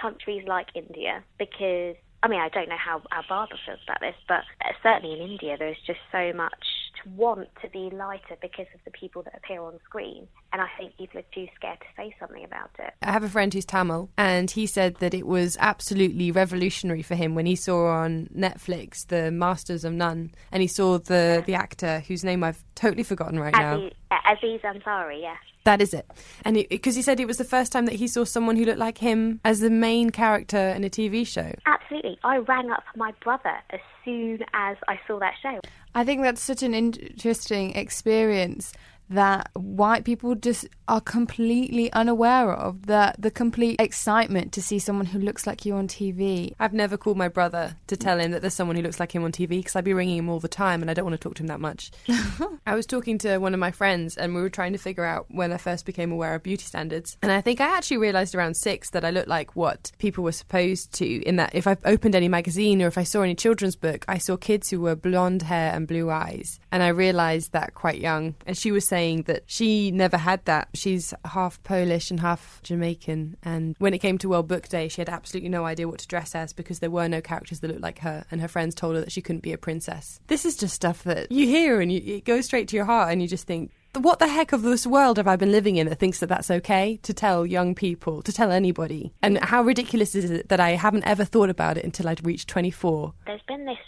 countries like India because I mean I don't know how our barber feels about this, but uh, certainly in India there's just so much to want to be lighter because of the people that appear on screen, and I think people are too scared to say something about it. I have a friend who's Tamil, and he said that it was absolutely revolutionary for him when he saw on Netflix the Masters of None, and he saw the the actor whose name I've totally forgotten right now. Aziz, Aziz Ansari, yes. That is it. And because he said it was the first time that he saw someone who looked like him as the main character in a TV show. Absolutely. I rang up my brother as soon as I saw that show. I think that's such an interesting experience that white people just are completely unaware of the the complete excitement to see someone who looks like you on TV. I've never called my brother to tell him that there's someone who looks like him on TV because I'd be ringing him all the time and I don't want to talk to him that much. I was talking to one of my friends and we were trying to figure out when I first became aware of beauty standards. And I think I actually realized around 6 that I looked like what people were supposed to in that if I opened any magazine or if I saw any children's book, I saw kids who were blonde hair and blue eyes. And I realized that quite young. And she was saying saying that she never had that. She's half Polish and half Jamaican. And when it came to World Book Day, she had absolutely no idea what to dress as because there were no characters that looked like her. And her friends told her that she couldn't be a princess. This is just stuff that you hear and you, it goes straight to your heart and you just think, what the heck of this world have I been living in that thinks that that's okay to tell young people, to tell anybody? And how ridiculous is it that I haven't ever thought about it until I'd reached 24? There's been this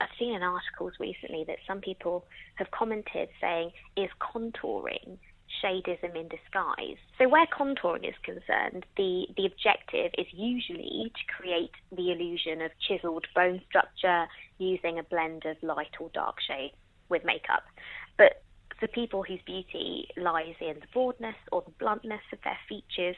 I've seen in articles recently that some people have commented saying, is contouring shadeism in disguise? So, where contouring is concerned, the, the objective is usually to create the illusion of chiseled bone structure using a blend of light or dark shade with makeup. But for people whose beauty lies in the broadness or the bluntness of their features,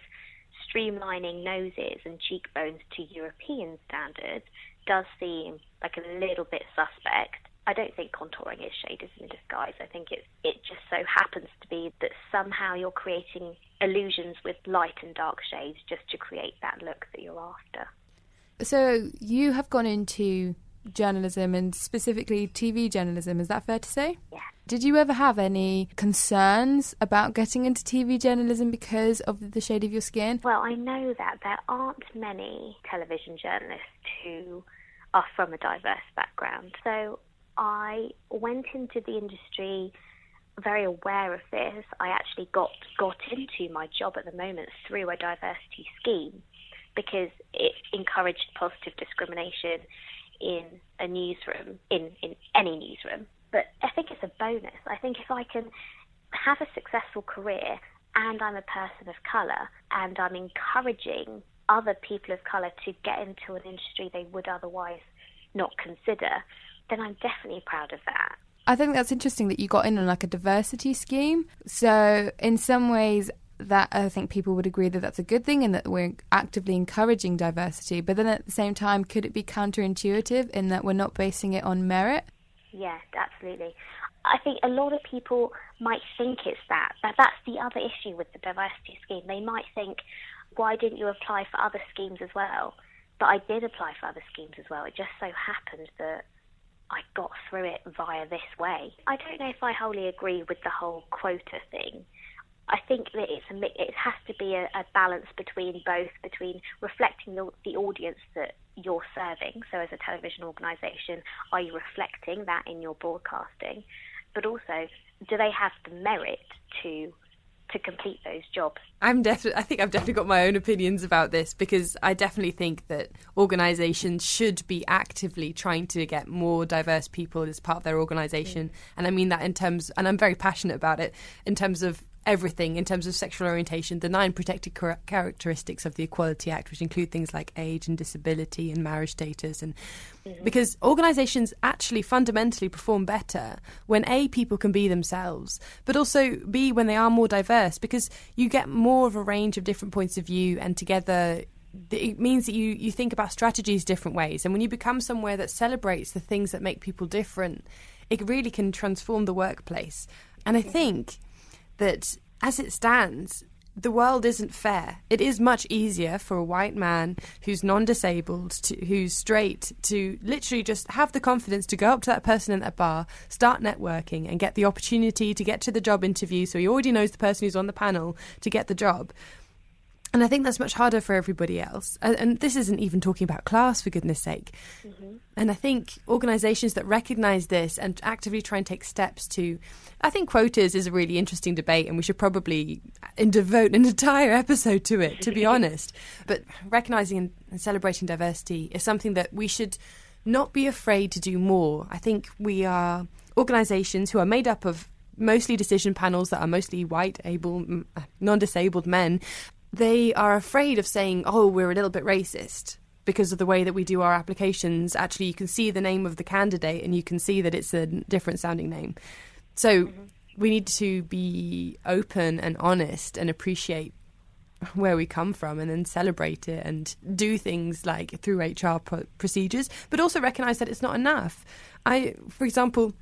streamlining noses and cheekbones to European standards does seem like a little bit suspect. I don't think contouring is shadeism in disguise. I think it it just so happens to be that somehow you're creating illusions with light and dark shades just to create that look that you're after. So you have gone into journalism and specifically TV journalism. Is that fair to say? Yeah. Did you ever have any concerns about getting into TV journalism because of the shade of your skin? Well, I know that there aren't many television journalists who are from a diverse background. So I went into the industry very aware of this. I actually got got into my job at the moment through a diversity scheme because it encouraged positive discrimination in a newsroom, in, in any newsroom. But I think it's a bonus. I think if I can have a successful career and I'm a person of colour and I'm encouraging other people of colour to get into an industry they would otherwise not consider, then I'm definitely proud of that. I think that's interesting that you got in on like a diversity scheme. So in some ways, that I think people would agree that that's a good thing and that we're actively encouraging diversity. But then at the same time, could it be counterintuitive in that we're not basing it on merit? Yeah, absolutely. I think a lot of people might think it's that, but that's the other issue with the diversity scheme. They might think, why didn't you apply for other schemes as well? But I did apply for other schemes as well. It just so happened that I got through it via this way. I don't know if I wholly agree with the whole quota thing. I think that it's a it has to be a, a balance between both between reflecting the, the audience that you're serving. So, as a television organisation, are you reflecting that in your broadcasting? But also, do they have the merit to to complete those jobs. I'm definitely. I think I've definitely got my own opinions about this because I definitely think that organisations should be actively trying to get more diverse people as part of their organisation, mm. and I mean that in terms. And I'm very passionate about it in terms of everything in terms of sexual orientation, the nine protected characteristics of the Equality Act, which include things like age and disability and marriage status, and mm-hmm. because organisations actually fundamentally perform better when a people can be themselves, but also b when they are more diverse, because you get more of a range of different points of view, and together it means that you, you think about strategies different ways. And when you become somewhere that celebrates the things that make people different, it really can transform the workplace. And I mm-hmm. think that as it stands, the world isn't fair. It is much easier for a white man who's non disabled, who's straight, to literally just have the confidence to go up to that person in that bar, start networking, and get the opportunity to get to the job interview so he already knows the person who's on the panel to get the job. And I think that's much harder for everybody else. And this isn't even talking about class, for goodness sake. Mm-hmm. And I think organisations that recognise this and actively try and take steps to. I think quotas is a really interesting debate, and we should probably devote an entire episode to it, to be honest. But recognising and celebrating diversity is something that we should not be afraid to do more. I think we are organisations who are made up of mostly decision panels that are mostly white, able, non disabled men they are afraid of saying, oh, we're a little bit racist because of the way that we do our applications. Actually, you can see the name of the candidate and you can see that it's a different sounding name. So mm-hmm. we need to be open and honest and appreciate where we come from and then celebrate it and do things like through HR pro- procedures, but also recognize that it's not enough. I, for example,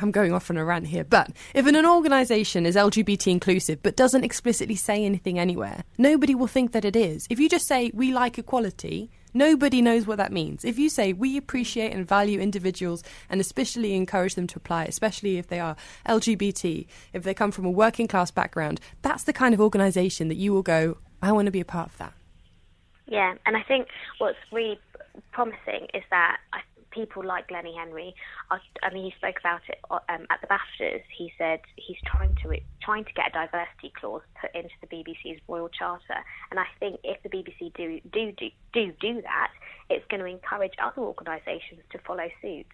I'm going off on a rant here, but if an, organisation is LGBT inclusive but doesn't explicitly say anything anywhere, nobody will think that it is. If you just say, we like equality, nobody knows what that means. If you say, we appreciate and value individuals and especially encourage them to apply, especially if they are LGBT, if they come from a working class background, that's the kind of organisation that you will go, I want to be a part of that. Yeah, and I think what's really promising is that I people like Lenny Henry, are, I mean, he spoke about it um, at the BAFTAs. He said he's trying to trying to get a diversity clause put into the BBC's Royal Charter, and I think if the BBC do do do do, do that, it's going to encourage other organisations to follow suit.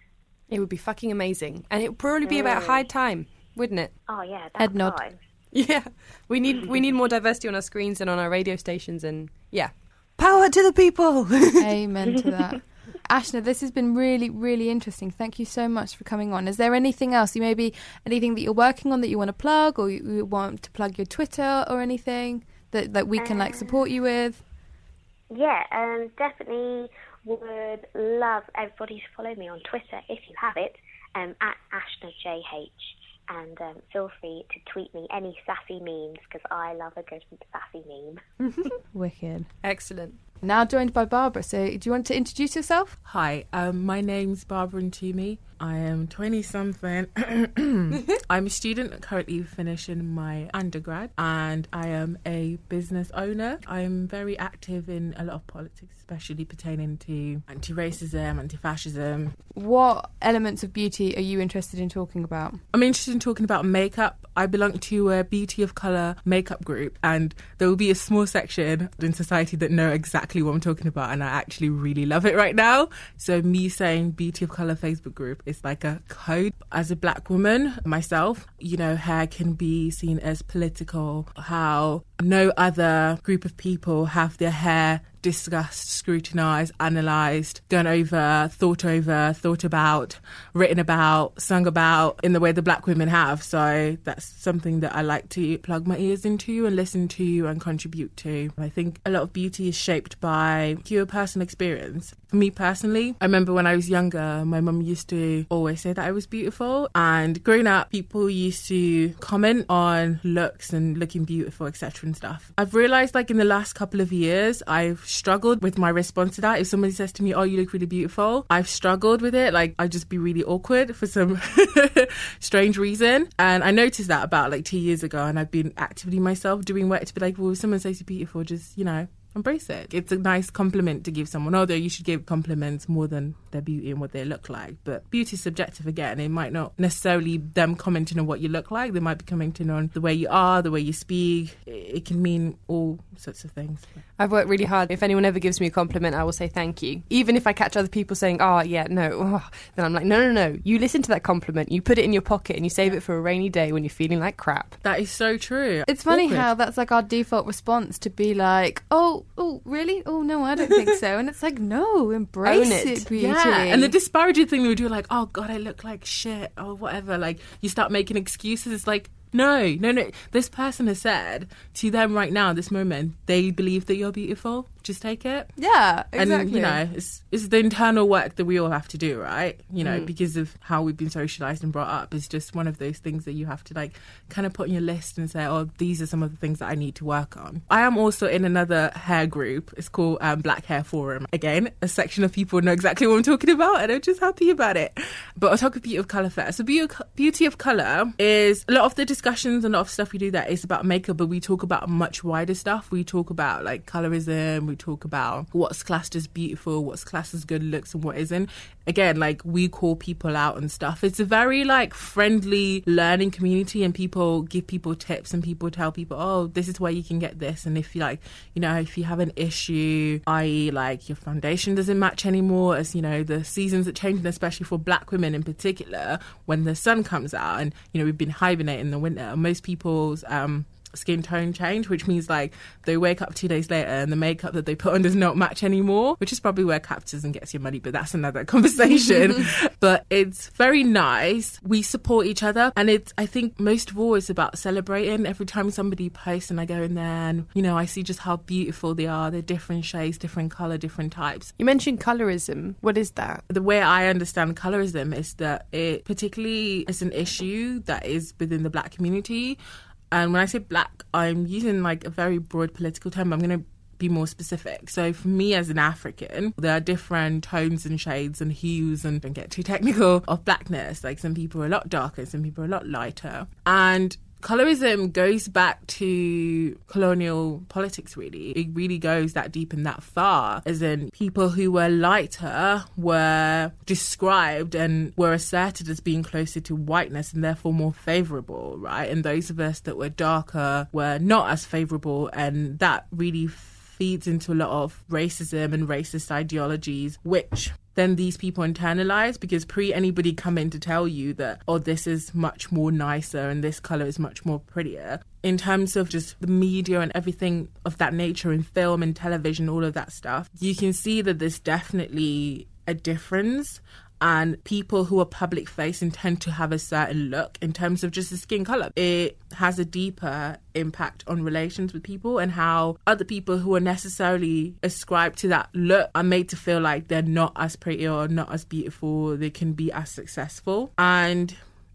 It would be fucking amazing, and it would probably be mm. about high time, wouldn't it? Oh yeah, Head nod. Time. Yeah, we need we need more diversity on our screens and on our radio stations, and yeah, power to the people. Amen to that. Ashna, this has been really, really interesting. Thank you so much for coming on. Is there anything else? You maybe anything that you're working on that you want to plug, or you, you want to plug your Twitter or anything that that we can like support you with? Yeah, um, definitely would love everybody to follow me on Twitter if you have it, um, at AshnaJH. And um, feel free to tweet me any sassy memes because I love a good sassy meme. Wicked. Excellent. Now joined by Barbara. So, do you want to introduce yourself? Hi, um, my name's Barbara Ntumi. I am 20 something. I'm a student currently finishing my undergrad and I am a business owner. I'm very active in a lot of politics, especially pertaining to anti racism, anti fascism. What elements of beauty are you interested in talking about? I'm interested in talking about makeup. I belong to a beauty of colour makeup group, and there will be a small section in society that know exactly what I'm talking about, and I actually really love it right now. So, me saying beauty of colour Facebook group is like a code. As a black woman myself, you know, hair can be seen as political, how no other group of people have their hair discussed, scrutinised, analysed, gone over, thought over, thought about, written about, sung about in the way the black women have. So that's something that I like to plug my ears into and listen to and contribute to. I think a lot of beauty is shaped by your personal experience. For me personally, I remember when I was younger, my mum used to always say that I was beautiful. And growing up, people used to comment on looks and looking beautiful, etc. and stuff. I've realised, like, in the last couple of years, I've struggled with my response to that. If somebody says to me, Oh, you look really beautiful, I've struggled with it. Like, I'd just be really awkward for some strange reason. And I noticed that about like two years ago, and I've been actively myself doing work to be like, Well, if someone says you're beautiful, just, you know, embrace it. It's a nice compliment to give someone, although you should give compliments more than their beauty and what they look like. But beauty is subjective again. It might not necessarily them commenting on what you look like. They might be commenting on the way you are, the way you speak. It can mean all sorts of things. I've worked really hard. If anyone ever gives me a compliment, I will say thank you. Even if I catch other people saying, oh, yeah, no, oh, then I'm like, no, no, no. You listen to that compliment, you put it in your pocket, and you save it for a rainy day when you're feeling like crap. That is so true. It's funny Awkward. how that's like our default response to be like, oh, Oh, oh, really? Oh, no, I don't think so. And it's like, no, embrace it. it, beauty. Yeah. And the disparaging thing we would do, like, oh, God, I look like shit or whatever. Like, you start making excuses. It's like, no, no, no. This person has said to them right now, this moment, they believe that you're beautiful just take it. Yeah, exactly. And you know, it's it's the internal work that we all have to do, right? You know, mm. because of how we've been socialized and brought up. is just one of those things that you have to like kind of put on your list and say, oh, these are some of the things that I need to work on. I am also in another hair group. It's called um, Black Hair Forum. Again, a section of people know exactly what I'm talking about, and I'm just happy about it. But I'll talk about beauty of color first. So beauty beauty of color is a lot of the discussions, a lot of stuff we do that is about makeup, but we talk about much wider stuff. We talk about like colorism we talk about what's classed as beautiful, what's classed as good looks, and what isn't. Again, like we call people out and stuff. It's a very like friendly learning community, and people give people tips, and people tell people, oh, this is where you can get this. And if you like, you know, if you have an issue, i.e., like your foundation doesn't match anymore, as you know, the seasons are changing, especially for black women in particular, when the sun comes out, and you know, we've been hibernating in the winter. Most people's um, skin tone change, which means like they wake up two days later and the makeup that they put on does not match anymore, which is probably where capitalism gets your money, but that's another conversation. but it's very nice. We support each other, and it's, I think, most of all, it's about celebrating. Every time somebody posts and I go in there and, you know, I see just how beautiful they are. They're different shades, different color, different types. You mentioned colorism. What is that? The way I understand colorism is that it particularly is an issue that is within the black community and when I say black, I'm using like a very broad political term. But I'm going to be more specific. So for me as an African, there are different tones and shades and hues and don't get too technical of blackness. Like some people are a lot darker, some people are a lot lighter. And colorism goes back to colonial politics, really. It really goes that deep and that far, as in people who were lighter were described and were asserted as being closer to whiteness and therefore more favorable, right? And those of us that were darker were not as favorable, and that really feeds into a lot of racism and racist ideologies, which then these people internalize because pre anybody come in to tell you that oh this is much more nicer and this color is much more prettier in terms of just the media and everything of that nature in film and television all of that stuff you can see that there's definitely a difference and people who are public facing tend to have a certain look in terms of just the skin color. It has a deeper impact on relations with people and how other people who are necessarily ascribed to that look are made to feel like they're not as pretty or not as beautiful, they can be as successful. And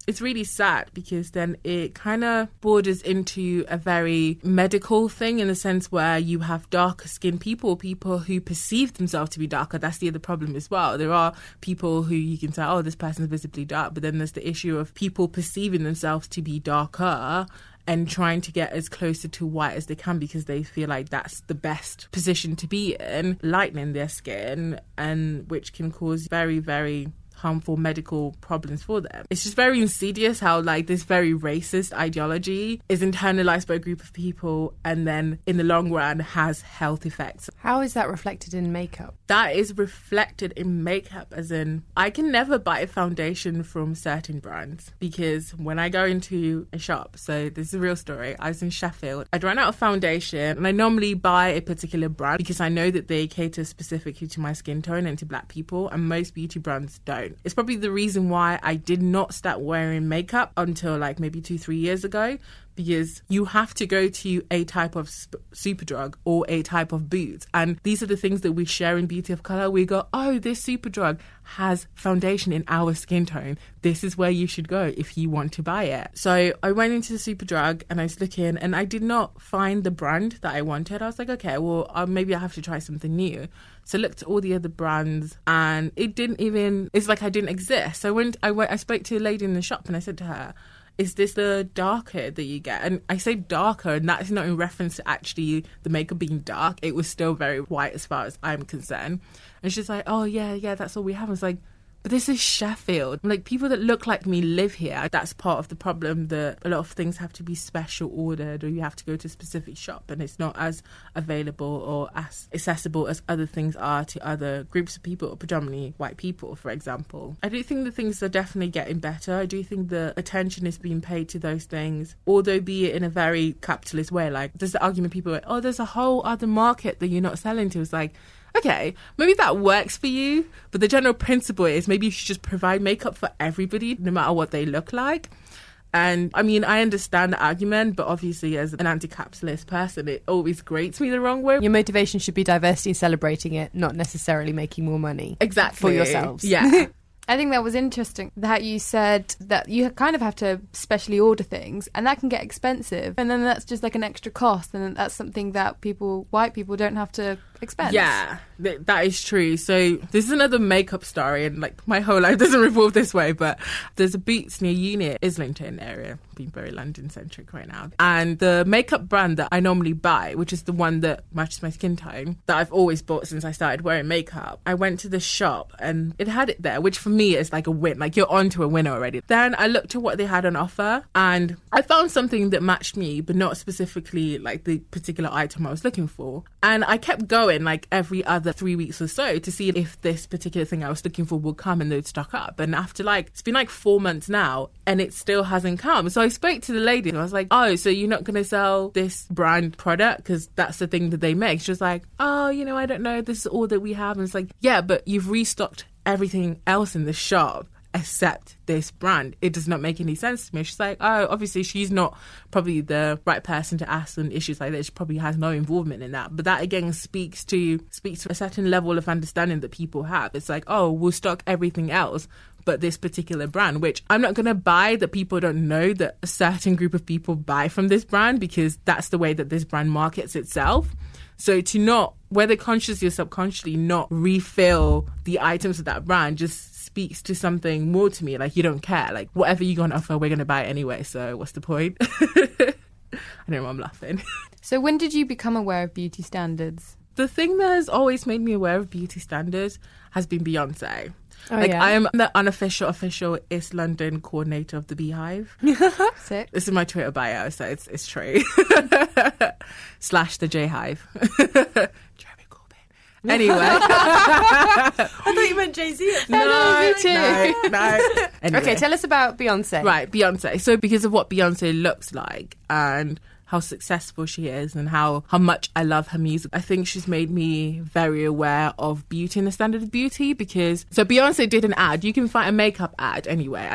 it's really sad because then it kind of borders into a very medical thing in the sense where you have darker skinned people, people who perceive themselves to be darker. That's the other problem as well. There are people who you can say, oh, this person's visibly dark, but then there's the issue of people perceiving themselves to be darker and trying to get as closer to white as they can because they feel like that's the best position to be in, lightening their skin, and which can cause very, very harmful medical problems for them. It's just very insidious how like this very racist ideology is internalized by a group of people and then in the long run has health effects. How is that reflected in makeup? That is reflected in makeup as in I can never buy a foundation from certain brands because when I go into a shop, so this is a real story. I was in Sheffield. I'd run out of foundation and I normally buy a particular brand because I know that they cater specifically to my skin tone and to black people and most beauty brands don't. It's probably the reason why I did not start wearing makeup until like maybe two, three years ago because you have to go to a type of sp- Superdrug or a type of Boots. And these are the things that we share in Beauty of Color. We go, oh, this Superdrug has foundation in our skin tone. This is where you should go if you want to buy it. So I went into the Superdrug and I was looking and I did not find the brand that I wanted. I was like, okay, well, uh, maybe I have to try something new. So I looked at all the other brands and it didn't even, it's like I didn't exist. So I went, I went, I spoke to a lady in the shop and I said to her, is this the darker that you get? And I say darker, and that's not in reference to actually the makeup being dark. It was still very white as far as I'm concerned. And she's like, oh, yeah, yeah, that's all we have. I was like, this is Sheffield. Like people that look like me live here. That's part of the problem that a lot of things have to be special ordered or you have to go to a specific shop and it's not as available or as accessible as other things are to other groups of people, predominantly white people, for example. I do think the things are definitely getting better. I do think the attention is being paid to those things, although be it in a very capitalist way. Like there's the argument people are, oh, there's a whole other market that you're not selling to. It's like okay, maybe that works for you, but the general principle is maybe you should just provide makeup for everybody, no matter what they look like. And I mean, I understand the argument, but obviously, as an anti capitalist person, it always grates me the wrong way. Your motivation should be diversity and celebrating it, not necessarily making more money. Exactly. For yourselves. Yeah. I think that was interesting that you said that you kind of have to specially order things, and that can get expensive, and then that's just like an extra cost, and that's something that people, white people, don't have to expense. Yeah, th- that is true. So this is another makeup story, and like my whole life doesn't revolve this way, but there's a Boots near Unit, Islington area, being very London centric right now, and the makeup brand that I normally buy, which is the one that matches my skin tone, that I've always bought since I started wearing makeup. I went to the shop and it had it there, which for me is like a win. Like you're onto a winner already. Then I looked at what they had on offer and I found something that matched me, but not specifically like the particular item I was looking for. And I kept going like every other three weeks or so to see if this particular thing I was looking for would come and they'd stock up. And after like, it's been like four months now and it still hasn't come. So I spoke to the lady and I was like, oh, so you're not going to sell this brand product? Because that's the thing that they make. She was like, oh, you know, I don't know. This is all that we have. And it's like, yeah, but you've restocked everything else in the shop except this brand. It does not make any sense to me. She's like, oh, obviously she's not probably the right person to ask on issues like this. She probably has no involvement in that. But that again speaks to speaks to a certain level of understanding that people have. It's like, oh, we'll stock everything else. But this particular brand, which I'm not going to buy that people don't know that a certain group of people buy from this brand because that's the way that this brand markets itself. So to not, whether consciously or subconsciously, not refill the items of that brand just speaks to something more to me. Like you don't care. Like whatever you're to offer, we're to buy it anyway. So what's the point? I don't know I'm laughing. So when did you become aware of beauty standards? The thing that has always made me aware of beauty standards has been Beyonce. Oh, like yeah. I am the unofficial official East London coordinator of the BeyHive. Sick. This is my Twitter bio, so it's it's true. Slash the J Hive. Anyway, I thought you meant Jay Z. no, me too. no, no. Anyway. Okay, tell us about Beyonce. Right, Beyonce. So because of what Beyonce looks like and how successful she is and how, how much I love her music, I think she's made me very aware of beauty and the standard of beauty because so Beyonce did an ad. You can find a makeup ad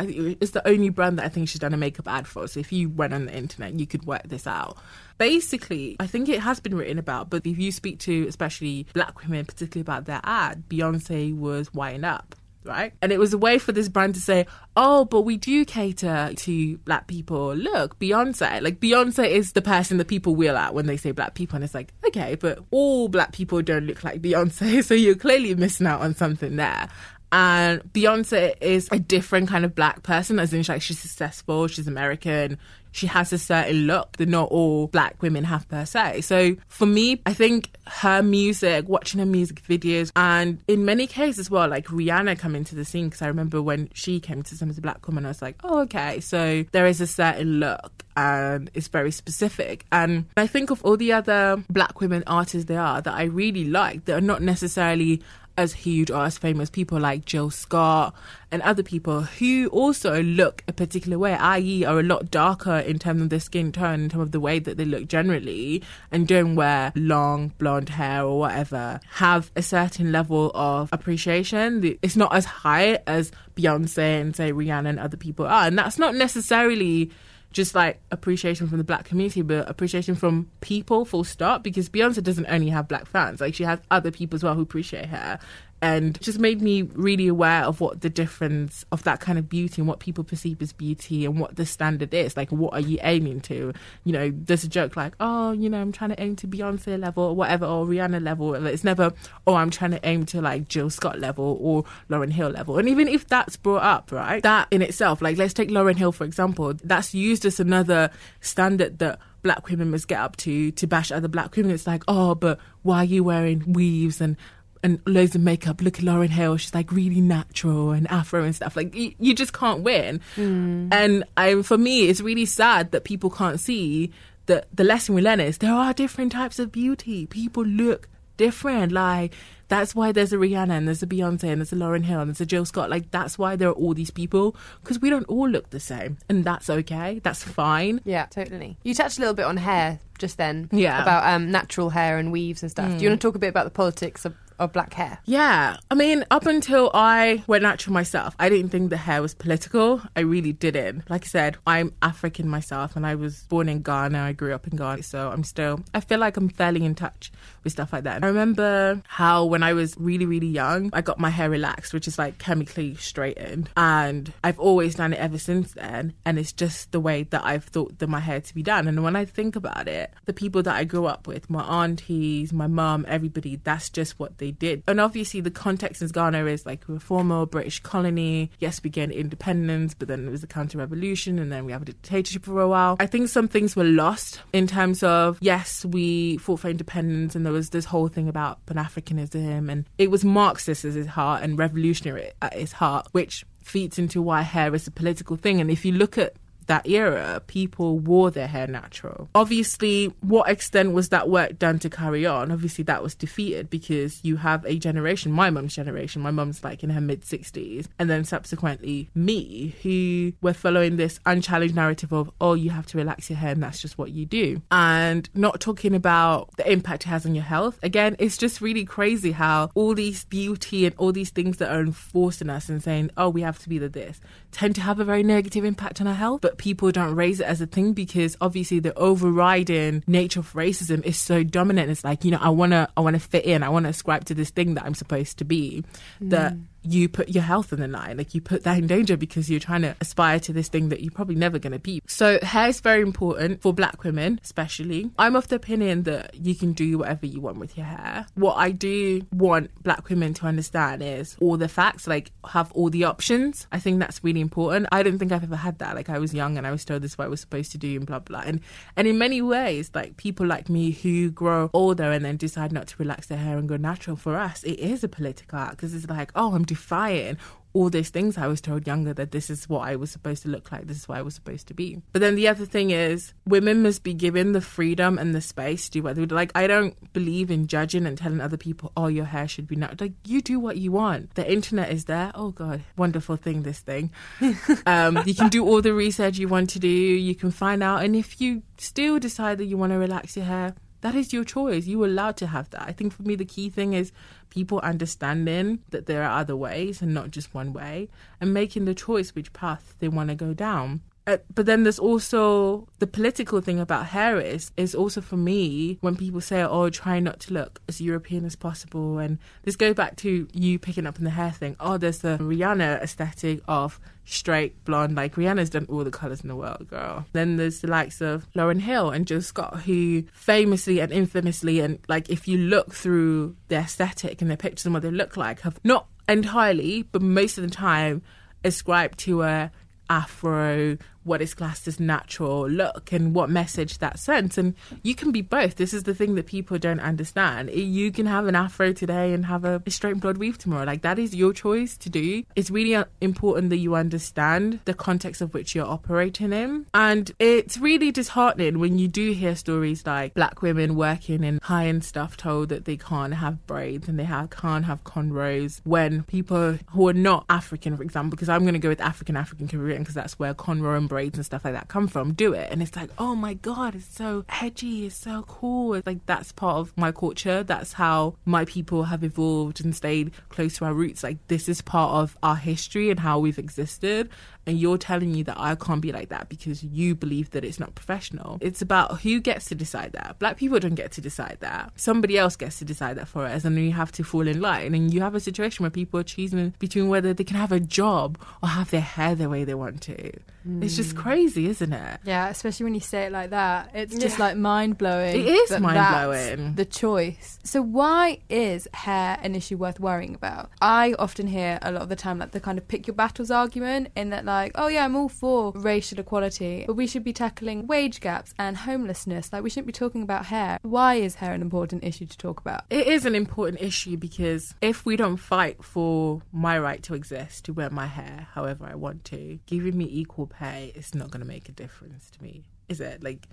think it's the only brand that I think she's done a makeup ad for. So if you went on the internet, you could work this out. Basically, I think it has been written about, but if you speak to especially black women, particularly about their ad, Beyonce was whiting up right? And it was a way for this brand to say, oh, but we do cater to black people. Look, Beyonce, like Beyonce is the person that people wheel at when they say black people. And it's like, okay, but all black people don't look like Beyonce. So you're clearly missing out on something there. And Beyonce is a different kind of black person, as in like she's successful, she's American, she has a certain look that not all black women have per se. So for me, I think her music, watching her music videos, and in many cases as well, like Rihanna coming to the scene, because I remember when she came to some of the black women, I was like, oh, okay, so there is a certain look and it's very specific. And I think of all the other black women artists there are that I really like that are not necessarily as huge or as famous people like Jill Scott and other people who also look a particular way, i.e., are a lot darker in terms of their skin tone, in terms of the way that they look generally, and don't wear long blonde hair or whatever, have a certain level of appreciation. It's not as high as Beyonce and, say, Rihanna and other people are. And that's not necessarily just like appreciation from the black community, but appreciation from people, full stop. Because Beyonce doesn't only have black fans; like she has other people as well who appreciate her, and just made me really aware of what the difference of that kind of beauty and what people perceive as beauty and what the standard is. Like, what are you aiming to? You know, there's a joke like, oh, you know, I'm trying to aim to Beyonce level or whatever, or Rihanna level. It's never, oh, I'm trying to aim to like Jill Scott level or Lauryn Hill level. And even if that's brought up, right, that in itself, like, let's take Lauryn Hill for example, that's used as another standard that black women must get up to to bash other black women. It's like, oh, but why are you wearing weaves and and loads of makeup. Look at Lauryn Hill; she's like really natural and Afro and stuff. Like you, you just can't win. Mm. And I, for me, it's really sad that people can't see that the lesson we learn is there are different types of beauty. People look different. Like that's why there's a Rihanna and there's a Beyonce and there's a Lauryn Hill and there's a Jill Scott. Like that's why there are all these people because we don't all look the same, and that's okay. That's fine. Yeah, totally. You touched a little bit on hair just then. Yeah. About um, natural hair and weaves and stuff. Mm. Do you want to talk a bit about the politics of of black hair? Yeah. I mean, up until I went natural myself, I didn't think the hair was political. I really didn't. Like I said, I'm African myself and I was born in Ghana. I grew up in Ghana. So I'm still, I feel like I'm fairly in touch with stuff like that. I remember how when I was really, really young, I got my hair relaxed, which is like chemically straightened. And I've always done it ever since then. And it's just the way that I've thought that my hair to be done. And when I think about it, the people that I grew up with, my aunties, my mum, everybody, that's just what they did. And obviously, the context in Ghana is like a former British colony. Yes, we gained independence, but then it was the counter revolution, and then we have a dictatorship for a while. I think some things were lost in terms of, yes, we fought for independence, and there was this whole thing about Pan Africanism, and it was Marxist at its heart and revolutionary at its heart, which feeds into why hair is a political thing. And if you look at that era, people wore their hair natural. Obviously, what extent was that work done to carry on? Obviously, that was defeated because you have a generation, my mum's generation, my mum's like in her mid 60s, and then subsequently me, who were following this unchallenged narrative of, oh, you have to relax your hair and that's just what you do. And not talking about the impact it has on your health. Again, it's just really crazy how all these beauty and all these things that are enforced in us and saying, oh, we have to be the this, tend to have a very negative impact on our health. But people don't raise it as a thing because obviously the overriding nature of racism is so dominant. It's like, you know, I wanna I wanna fit in, I wanna ascribe to this thing that I'm supposed to be. Mm. That you put your health in the line. Like you put that in danger because you're trying to aspire to this thing that you're probably never going to be. So hair is very important for black women, especially. I'm of the opinion that you can do whatever you want with your hair. What I do want black women to understand is all the facts, like have all the options. I think that's really important. I don't think I've ever had that. Like I was young and I was told this is what I was supposed to do and blah blah. And and in many ways, like people like me who grow older and then decide not to relax their hair and go natural, for us, it is a political act because it's like, oh, I'm defying all these things I was told younger that this is what I was supposed to look like, this is what I was supposed to be. But then the other thing is, women must be given the freedom and the space to do what they would like. I don't believe in judging and telling other people, oh, your hair should be not like you do what you want. The internet is there. Oh god, wonderful thing, this thing. um, you can do all the research you want to do. You can find out, and if you still decide that you want to relax your hair, that is your choice. You're allowed to have that. I think for me, the key thing is people understanding that there are other ways and not just one way and making the choice which path they want to go down. Uh, but then there's also the political thing about hair is is also for me when people say oh try not to look as European as possible and this goes back to you picking up on the hair thing. Oh there's the Rihanna aesthetic of straight blonde like Rihanna's done all the colors in the world girl. Then there's the likes of Lauryn Hill and Jill Scott who famously and infamously and like if you look through their aesthetic and their pictures and what they look like have not entirely but most of the time ascribed to a afro what is classed as natural look and what message that sends. And you can be both. This is the thing that people don't understand. You can have an afro today and have a straight blonde weave tomorrow. Like that is your choice to do. It's really uh, important that you understand the context of which you're operating in. And it's really disheartening when you do hear stories like black women working in high end stuff told that they can't have braids and they have, can't have cornrows when people who are not African, for example, because I'm going to go with African, African Caribbean because that's where cornrow and braids and stuff like that come from do it. And it's like oh my god it's so edgy it's so cool. It's like that's part of my culture. That's how my people have evolved and stayed close to our roots. Like this is part of our history and how we've existed and you're telling me that I can't be like that because you believe that it's not professional. It's about who gets to decide that. Black people don't get to decide that. Somebody else gets to decide that for us, and then you have to fall in line. And you have a situation where people are choosing between whether they can have a job or have their hair the way they want to. Mm. It's just hmm. crazy, isn't it? Yeah, especially when you say it like that. It's just yeah. like mind blowing. It is mind blowing. The choice. So why is hair an issue worth worrying about? I often hear a lot of the time like the kind of pick your battles argument in that like, oh yeah, I'm all for racial equality, but we should be tackling wage gaps and homelessness. Like we shouldn't be talking about hair. Why is hair an important issue to talk about? It is an important issue because if we don't fight for my right to exist, to wear my hair however I want to, giving me equal pay is not going to make a difference to me, is it? Like,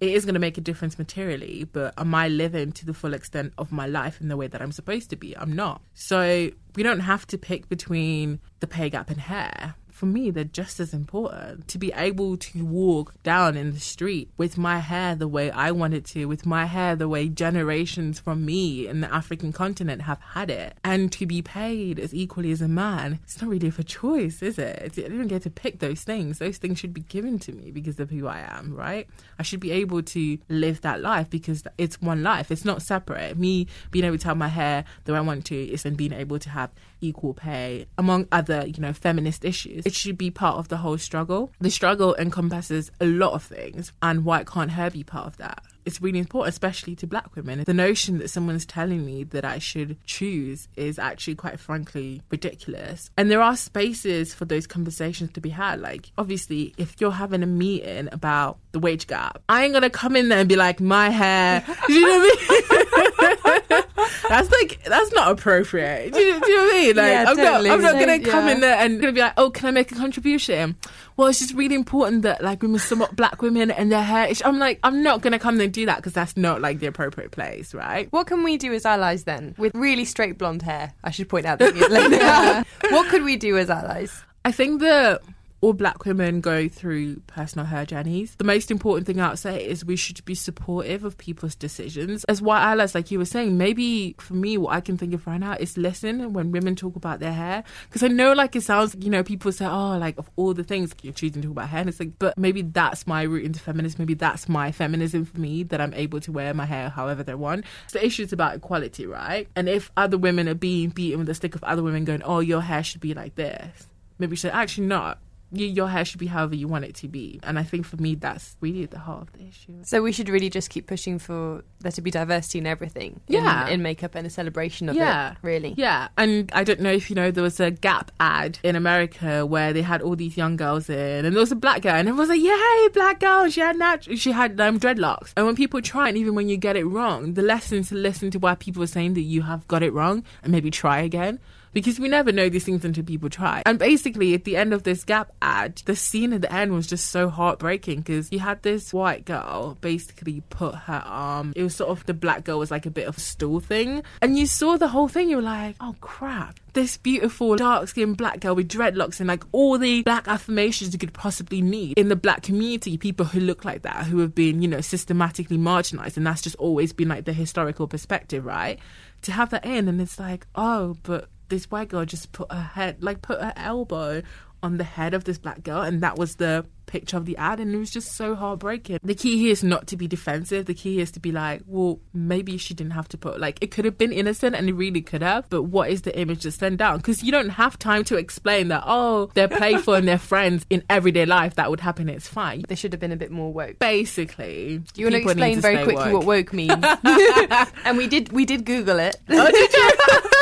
it is going to make a difference materially, but am I living to the full extent of my life in the way that I'm supposed to be? I'm not. So we don't have to pick between the pay gap and hair for me, they're just as important. To be able to walk down in the street with my hair the way I want it to, with my hair the way generations from me in the African continent have had it, and to be paid as equally as a man, it's not really for choice, is it? I didn't get to pick those things. Those things should be given to me because of who I am, right? I should be able to live that life because it's one life. It's not separate. Me being able to have my hair the way I want to is then being able to have equal pay, among other, you know, feminist issues. It should be part of the whole struggle. The struggle encompasses a lot of things, and why can't hair be part of that? it's really important, especially to black women. The notion that someone's telling me that I should choose is actually quite frankly ridiculous. And there are spaces for those conversations to be had. Like, obviously, if you're having a meeting about the wage gap, I ain't gonna come in there and be like, my hair. Do you know what I mean? that's like that's not appropriate. Do you, do you know what I mean? Like, yeah, I'm totally. not, I'm not gonna come yeah. in there and gonna be like, oh, can I make a contribution? well, it's just really important that like women support black women and their hair. I'm like, I'm not to come and do that because that's not like the appropriate place, right? What can we do as allies then with really straight blonde hair? I should point out that. You're what could we do as allies? I think that all black women go through personal hair journeys. The most important thing I'd say is we should be supportive of people's decisions. As white allies, like you were saying, maybe for me, what I can think of right now is listen when women talk about their hair. Because I know, like, it sounds, you know, people say, oh, like, of all the things you're choosing to talk about hair. And it's like, but maybe that's my route into feminism. Maybe that's my feminism for me, that I'm able to wear my hair however they want. The issue is about equality, right? And if other women are being beaten with the stick of other women going, oh, your hair should be like this, maybe we should actually not your hair should be however you want it to be. And I think for me, that's really at the heart of the issue. So we should really just keep pushing for there to be diversity in everything. Yeah. In, in makeup and a celebration of yeah. it, really. Yeah. And I don't know if you know, there was a Gap ad in America where they had all these young girls in, and there was a black girl, and everyone was like, yay, black girl. She had nat- she had um, dreadlocks. And when people try, and even when you get it wrong, the lesson to listen to why people are saying that you have got it wrong and maybe try again because we never know these things until people try. And basically, at the end of this Gap ad, the scene at the end was just so heartbreaking because you had this white girl basically put her arm, it was sort of the black girl was like a bit of a stool thing. And you saw the whole thing, you were like, oh crap this beautiful dark skinned black girl with dreadlocks and like all the black affirmations you could possibly need in the black community, people who look like that, who have been, you know, systematically marginalized. And that's just always been like the historical perspective, right? To have that in, and it's like, oh, but this white girl just put her head, like put her elbow on the head of this black girl, and that was the picture of the ad, and it was just so heartbreaking. The key here is not to be defensive. The key is to be like, well, maybe she didn't have to put like it could have been innocent, and it really could have. But what is the image to send down? Because you don't have time to explain that. Oh, they're playful and they're friends in everyday life. That would happen. It's fine. They should have been a bit more woke. Basically, Do you want to explain very quickly woke. what woke means? and we did we did Google it. Oh, did you?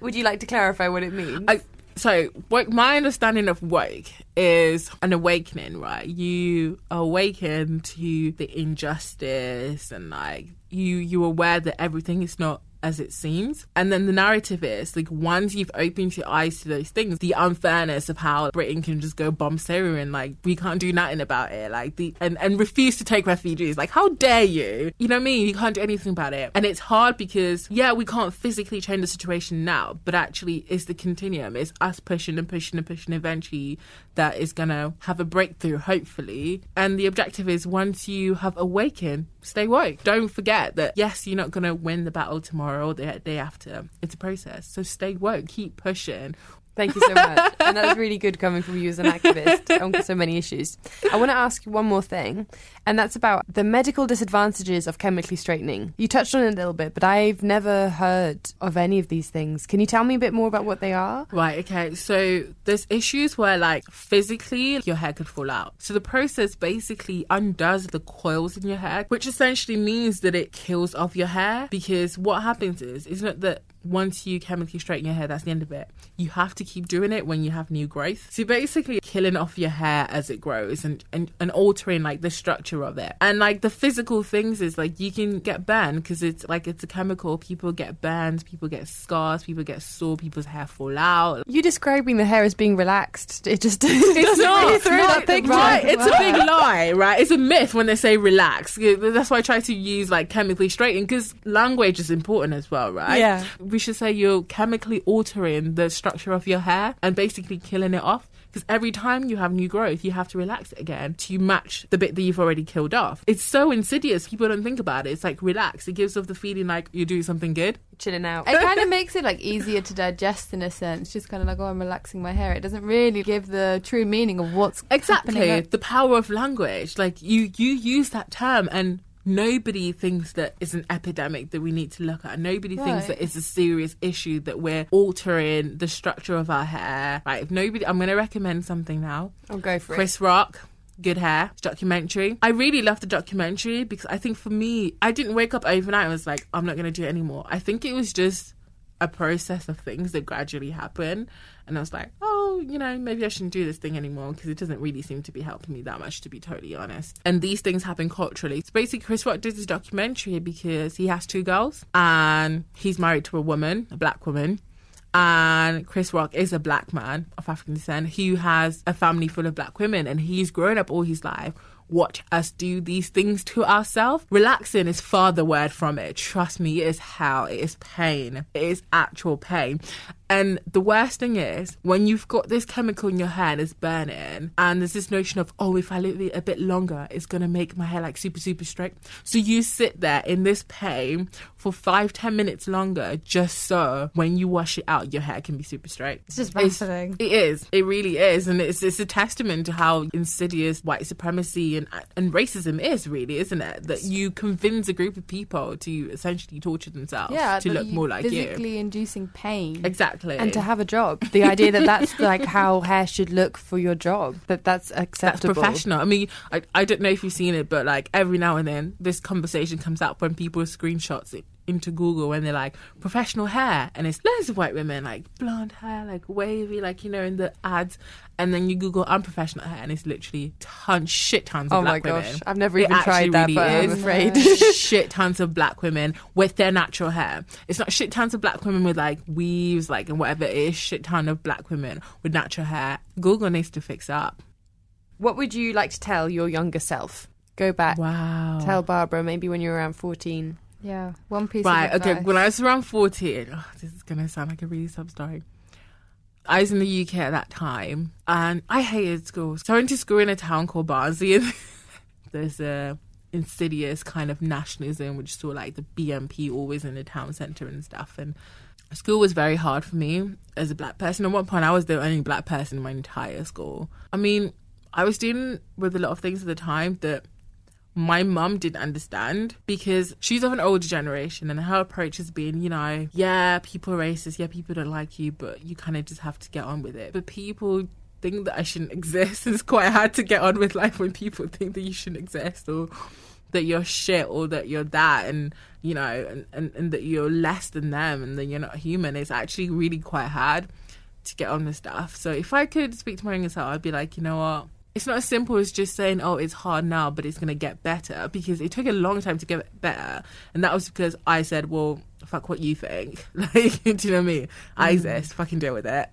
Would you like to clarify what it means? I, so woke, my understanding of woke is an awakening right you awaken to the injustice and like you you're aware that everything is not as it seems. And then the narrative is like once you've opened your eyes to those things the unfairness of how britain can just go bomb syria and like we can't do nothing about it. Like the and, and refuse to take refugees. Like how dare you? You know what i mean? You can't do anything about it. And it's hard because yeah we can't physically change the situation now but actually it's the continuum. It's us pushing and pushing and pushing eventually that is gonna have a breakthrough hopefully. And the objective is once you have awakened stay woke. Don't forget that yes you're not gonna win the battle tomorrow or the day after. It's a process. So stay woke. Keep pushing Thank you so much. and that's really good coming from you as an activist on so many issues. I want to ask you one more thing, and that's about the medical disadvantages of chemically straightening. You touched on it a little bit, but I've never heard of any of these things. Can you tell me a bit more about what they are? Right, okay. So there's issues where like physically your hair could fall out. So the process basically undoes the coils in your hair, which essentially means that it kills off your hair because what happens is isn't it that once you chemically straighten your hair, that's the end of it. You have to keep doing it when you have new growth. So basically killing off your hair as it grows and, and, and altering like the structure of it. And like the physical things is like you can get burned because it's like it's a chemical. People get burned, people get scars, people get sore, people's hair fall out. You describing the hair as being relaxed. It just It's doesn't really that picture. Right, it's a big lie, right? It's a myth when they say relax. That's why I try to use like chemically straightening because language is important as well, right? Yeah. We should say you're chemically altering the structure of your hair and basically killing it off. Because every time you have new growth, you have to relax it again to match the bit that you've already killed off. It's so insidious. People don't think about it. It's like relax. It gives off the feeling like you're doing something good. Chilling out. It kind of makes it like easier to digest in a sense. Just kind of like, oh, I'm relaxing my hair. It doesn't really give the true meaning of what's exactly happening. the power of language like you you use that term and nobody thinks that it's an epidemic that we need to look at nobody thinks that it's a serious issue that we're altering the structure of our hair right if nobody i'm going to recommend something now I'll go for it. chris rock Good Hair documentary. I really love the documentary because I think for me, I didn't wake up overnight and was like, I'm not going to do it anymore. I think it was just a process of things that gradually happen. And I was like, oh, you know, maybe I shouldn't do this thing anymore because it doesn't really seem to be helping me that much, to be totally honest. And these things happen culturally. So basically, Chris Rock did this documentary because he has two girls and he's married to a woman, a black woman. And Chris Rock is a black man of African descent who has a family full of black women, and he's grown up all his life. Watch us do these things to ourselves. Relaxing is far the word from it. Trust me, it is hell. It is pain. It is actual pain. And the worst thing is when you've got this chemical in your hair and it's burning, and there's this notion of, oh, if I leave it a bit longer, it's gonna make my hair like super, super straight. So you sit there in this pain for five, ten minutes longer just so when you wash it out, your hair can be super straight. It's just baffling. it is. It really is, and it's it's a testament to how insidious white supremacy and and racism is, really, isn't it? That you convince a group of people to essentially torture themselves yeah, to look more like you. physically inducing pain. Exactly. and to have a job. The idea that that's like how hair should look for your job. That that's that's acceptable. professional. I mean, I, I don't know if you've seen it, but like every now and then, this conversation comes up when people screenshots it into Google when they're like professional hair, and it's loads of white women like blonde hair, like wavy, like you know in the ads, and then you Google unprofessional hair, and it's literally tons, shit tons of Oh my black gosh, women. I've never It even tried that, really but I'm afraid. shit tons of black women with their natural hair. It's not shit tons of black women with like weaves, like and whatever it is. Shit ton of black women with natural hair. Google needs to fix up. What would you like to tell your younger self? Go back. Wow. Tell Barbara maybe when you were around 14. Yeah, one piece Right, okay. When I was around 14, oh, this is going to sound like a really sub story. I was in the UK at that time and I hated school. So I went to school in a town called Barnsley and there's a insidious kind of nationalism which saw like the BNP always in the town centre and stuff. And school was very hard for me as a black person. At one point, I was the only black person in my entire school. I mean, I was dealing with a lot of things at the time that my mum didn't understand because she's of an older generation and her approach has been, you know, yeah, people are racist, yeah, people don't like you, but you kind of just have to get on with it. But people think that I shouldn't exist. It's quite hard to get on with life when people think that you shouldn't exist or that you're shit or that you're that and you know and, and, and that you're less than them and that you're not human. It's actually really quite hard to get on with stuff. So if I could speak to my younger self, I'd be like, you know what? It's not as simple as just saying, oh, it's hard now, but it's going to get better because it took a long time to get better. And that was because I said, well, fuck what you think. Like, do you know what I mean? I mm. exist, fucking deal with it.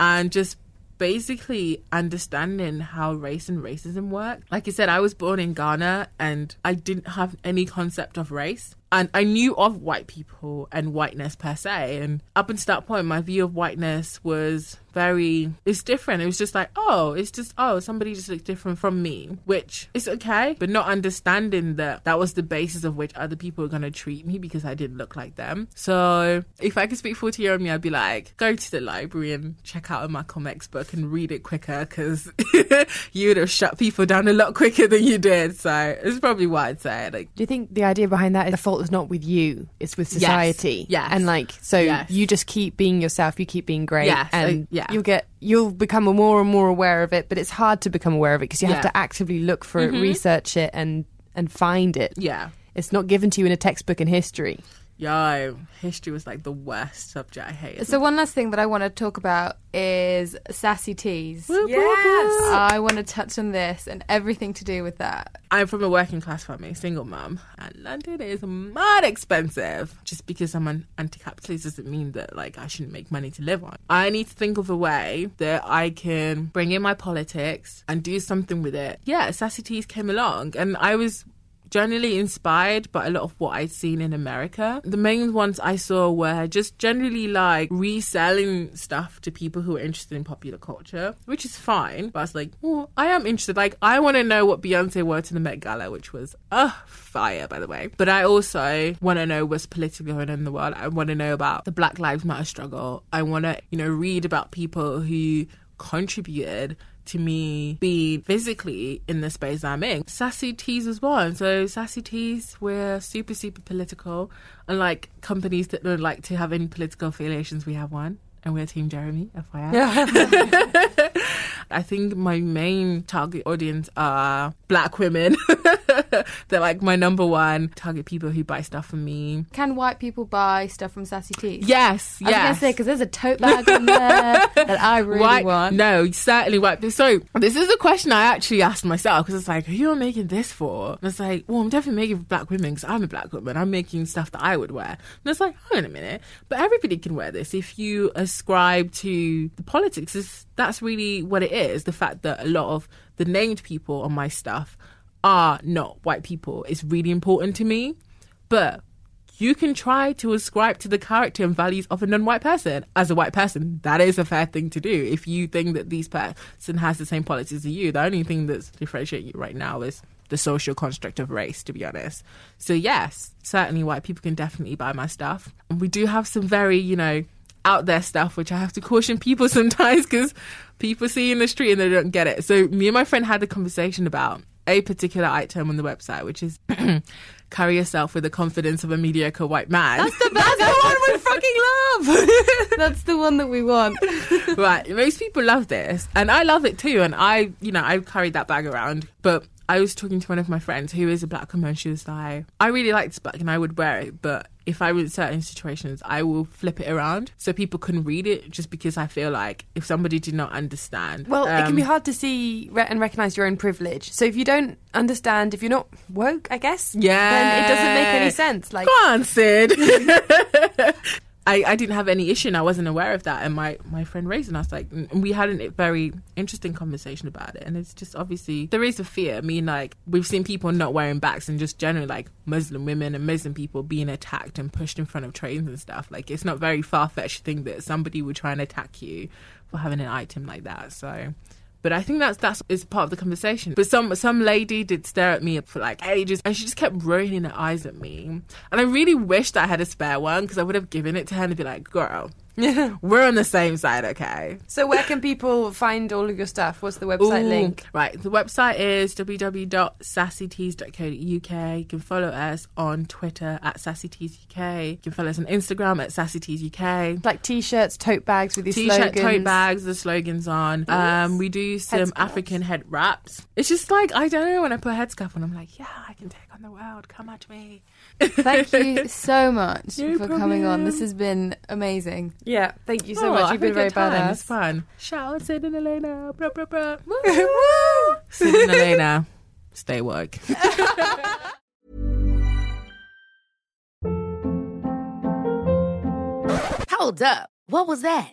And just basically understanding how race and racism work. Like I said, I was born in Ghana and I didn't have any concept of race. And I knew of white people and whiteness per se. And up until that point, my view of whiteness was very, it's different. It was just like, oh, it's just, oh, somebody just looks different from me, which is okay. But not understanding that that was the basis of which other people were going to treat me because I didn't look like them. So if I could speak 40 year old me, I'd be like, go to the library and check out a Malcolm X book and read it quicker because you would have shut people down a lot quicker than you did. So it's probably what I'd say. Like, Do you think the idea behind that is the fault is not with you, it's with society? Yes. And like, so Yes. you just keep being yourself, you keep being great, Yes, and yeah. you'll get, you'll become more and more aware of it, but it's hard to become aware of it because you have to actively look for Mhm. it, research it, and, and find it. Yeah. It's not given to you in a textbook in history. Yo, history was like the worst subject I hated. So one last thing that I want to talk about is sassy tees. Yes. I want to touch on this and everything to do with that. I'm from a working class family, single mum, and London is mad expensive. Just because I'm an anti-capitalist doesn't mean that like I shouldn't make money to live on. I need to think of a way that I can bring in my politics and do something with it. Yeah, Sassy Tees came along, and I was generally inspired by a lot of what I'd seen in America. The main ones I saw were just generally like reselling stuff to people who are interested in popular culture, which is fine. But I was like, I am interested. Like, I want to know what Beyonce wore to the Met Gala, which was uh fire, by the way. But I also want to know what's politically going on in the world. I want to know about the Black Lives Matter struggle. I want to, you know, read about people who contributed to me be physically in the space I'm in. Sassy Tees was one. So Sassy Tees, we're super, super political. Unlike companies that don't like to have any political affiliations, we have one. And we're Team Jeremy, FYI. I think my main target audience are black women. They're like my number one target people who buy stuff from me. Can white people buy stuff from Sassy Tees? Yes, I was going yes. to say, because there's a tote bag on there that I really white, want. No, certainly white. So this is a question I actually asked myself because it's like, who am I making this for? And it's like, well, I'm definitely making for black women because I'm a black woman. I'm making stuff that I would wear. And it's like, hang on a minute, but everybody can wear this if you ascribe to the politics. It's, that's really what it is. The fact that a lot of the named people on my stuff are not white people is really important to me. But you can try to ascribe to the character and values of a non-white person as a white person. That is a fair thing to do. If you think that this person has the same politics as you, the only thing that's differentiating you right now is the social construct of race, to be honest. So yes, certainly white people can definitely buy my stuff. And we do have some very, you know, out there stuff, which I have to caution people sometimes because people see in the street and they don't get it. So me and my friend had a conversation about a particular item on the website, which is carry yourself with the confidence of a mediocre white man. That's the, That's the one we fucking love. That's the one that we want. right. Most people love this, and I love it too. And I, you know, I've carried that bag around. But I was talking to one of my friends who is a black woman. She was like, I really like this bag and I would wear it, but if I in certain situations, I will flip it around so people can read it just because I feel like if somebody did not understand. Well, it can um, be hard to see re- and recognize your own privilege. So if you don't understand, if you're not woke, I guess, Yeah. then it doesn't make any sense. Like, Go on, Sid. I, I didn't have any issue and I wasn't aware of that. And my, my friend raised and I was like, and we had a very interesting conversation about it. And it's just obviously, there is a fear. I mean, like, we've seen people not wearing backs and just generally like Muslim women and Muslim people being attacked and pushed in front of trains and stuff. Like, it's not very far fetched thing that somebody would try and attack you for having an item like that. So. But I think that's that's is part of the conversation. But some some lady did stare at me for like ages, and she just kept rolling her eyes at me. And I really wished I had a spare one because I would have given it to her and be like, "Girl, We're on the same side, okay? So where can people find all of your stuff? What's the website Ooh, link? Right, the website is www.sassytees.co.uk. You can follow us on Twitter at sassyteesuk. You can follow us on Instagram at sassyteesuk. Like t-shirts, tote bags with your T-shirt, slogans. tote bags, the slogans on. Um, we do some African head wraps. It's just like I don't know when I put a headscarf on, I'm like, yeah, I can take on the world. Come at me. Thank you so much No for coming on. This has been amazing. Yeah, thank you so Oh, much. I've You've been very good time. It's badass. fun. Shout out Sid and Elena. Blah, blah, blah. Sid and Elena. Stay woke. Hold up. What was that?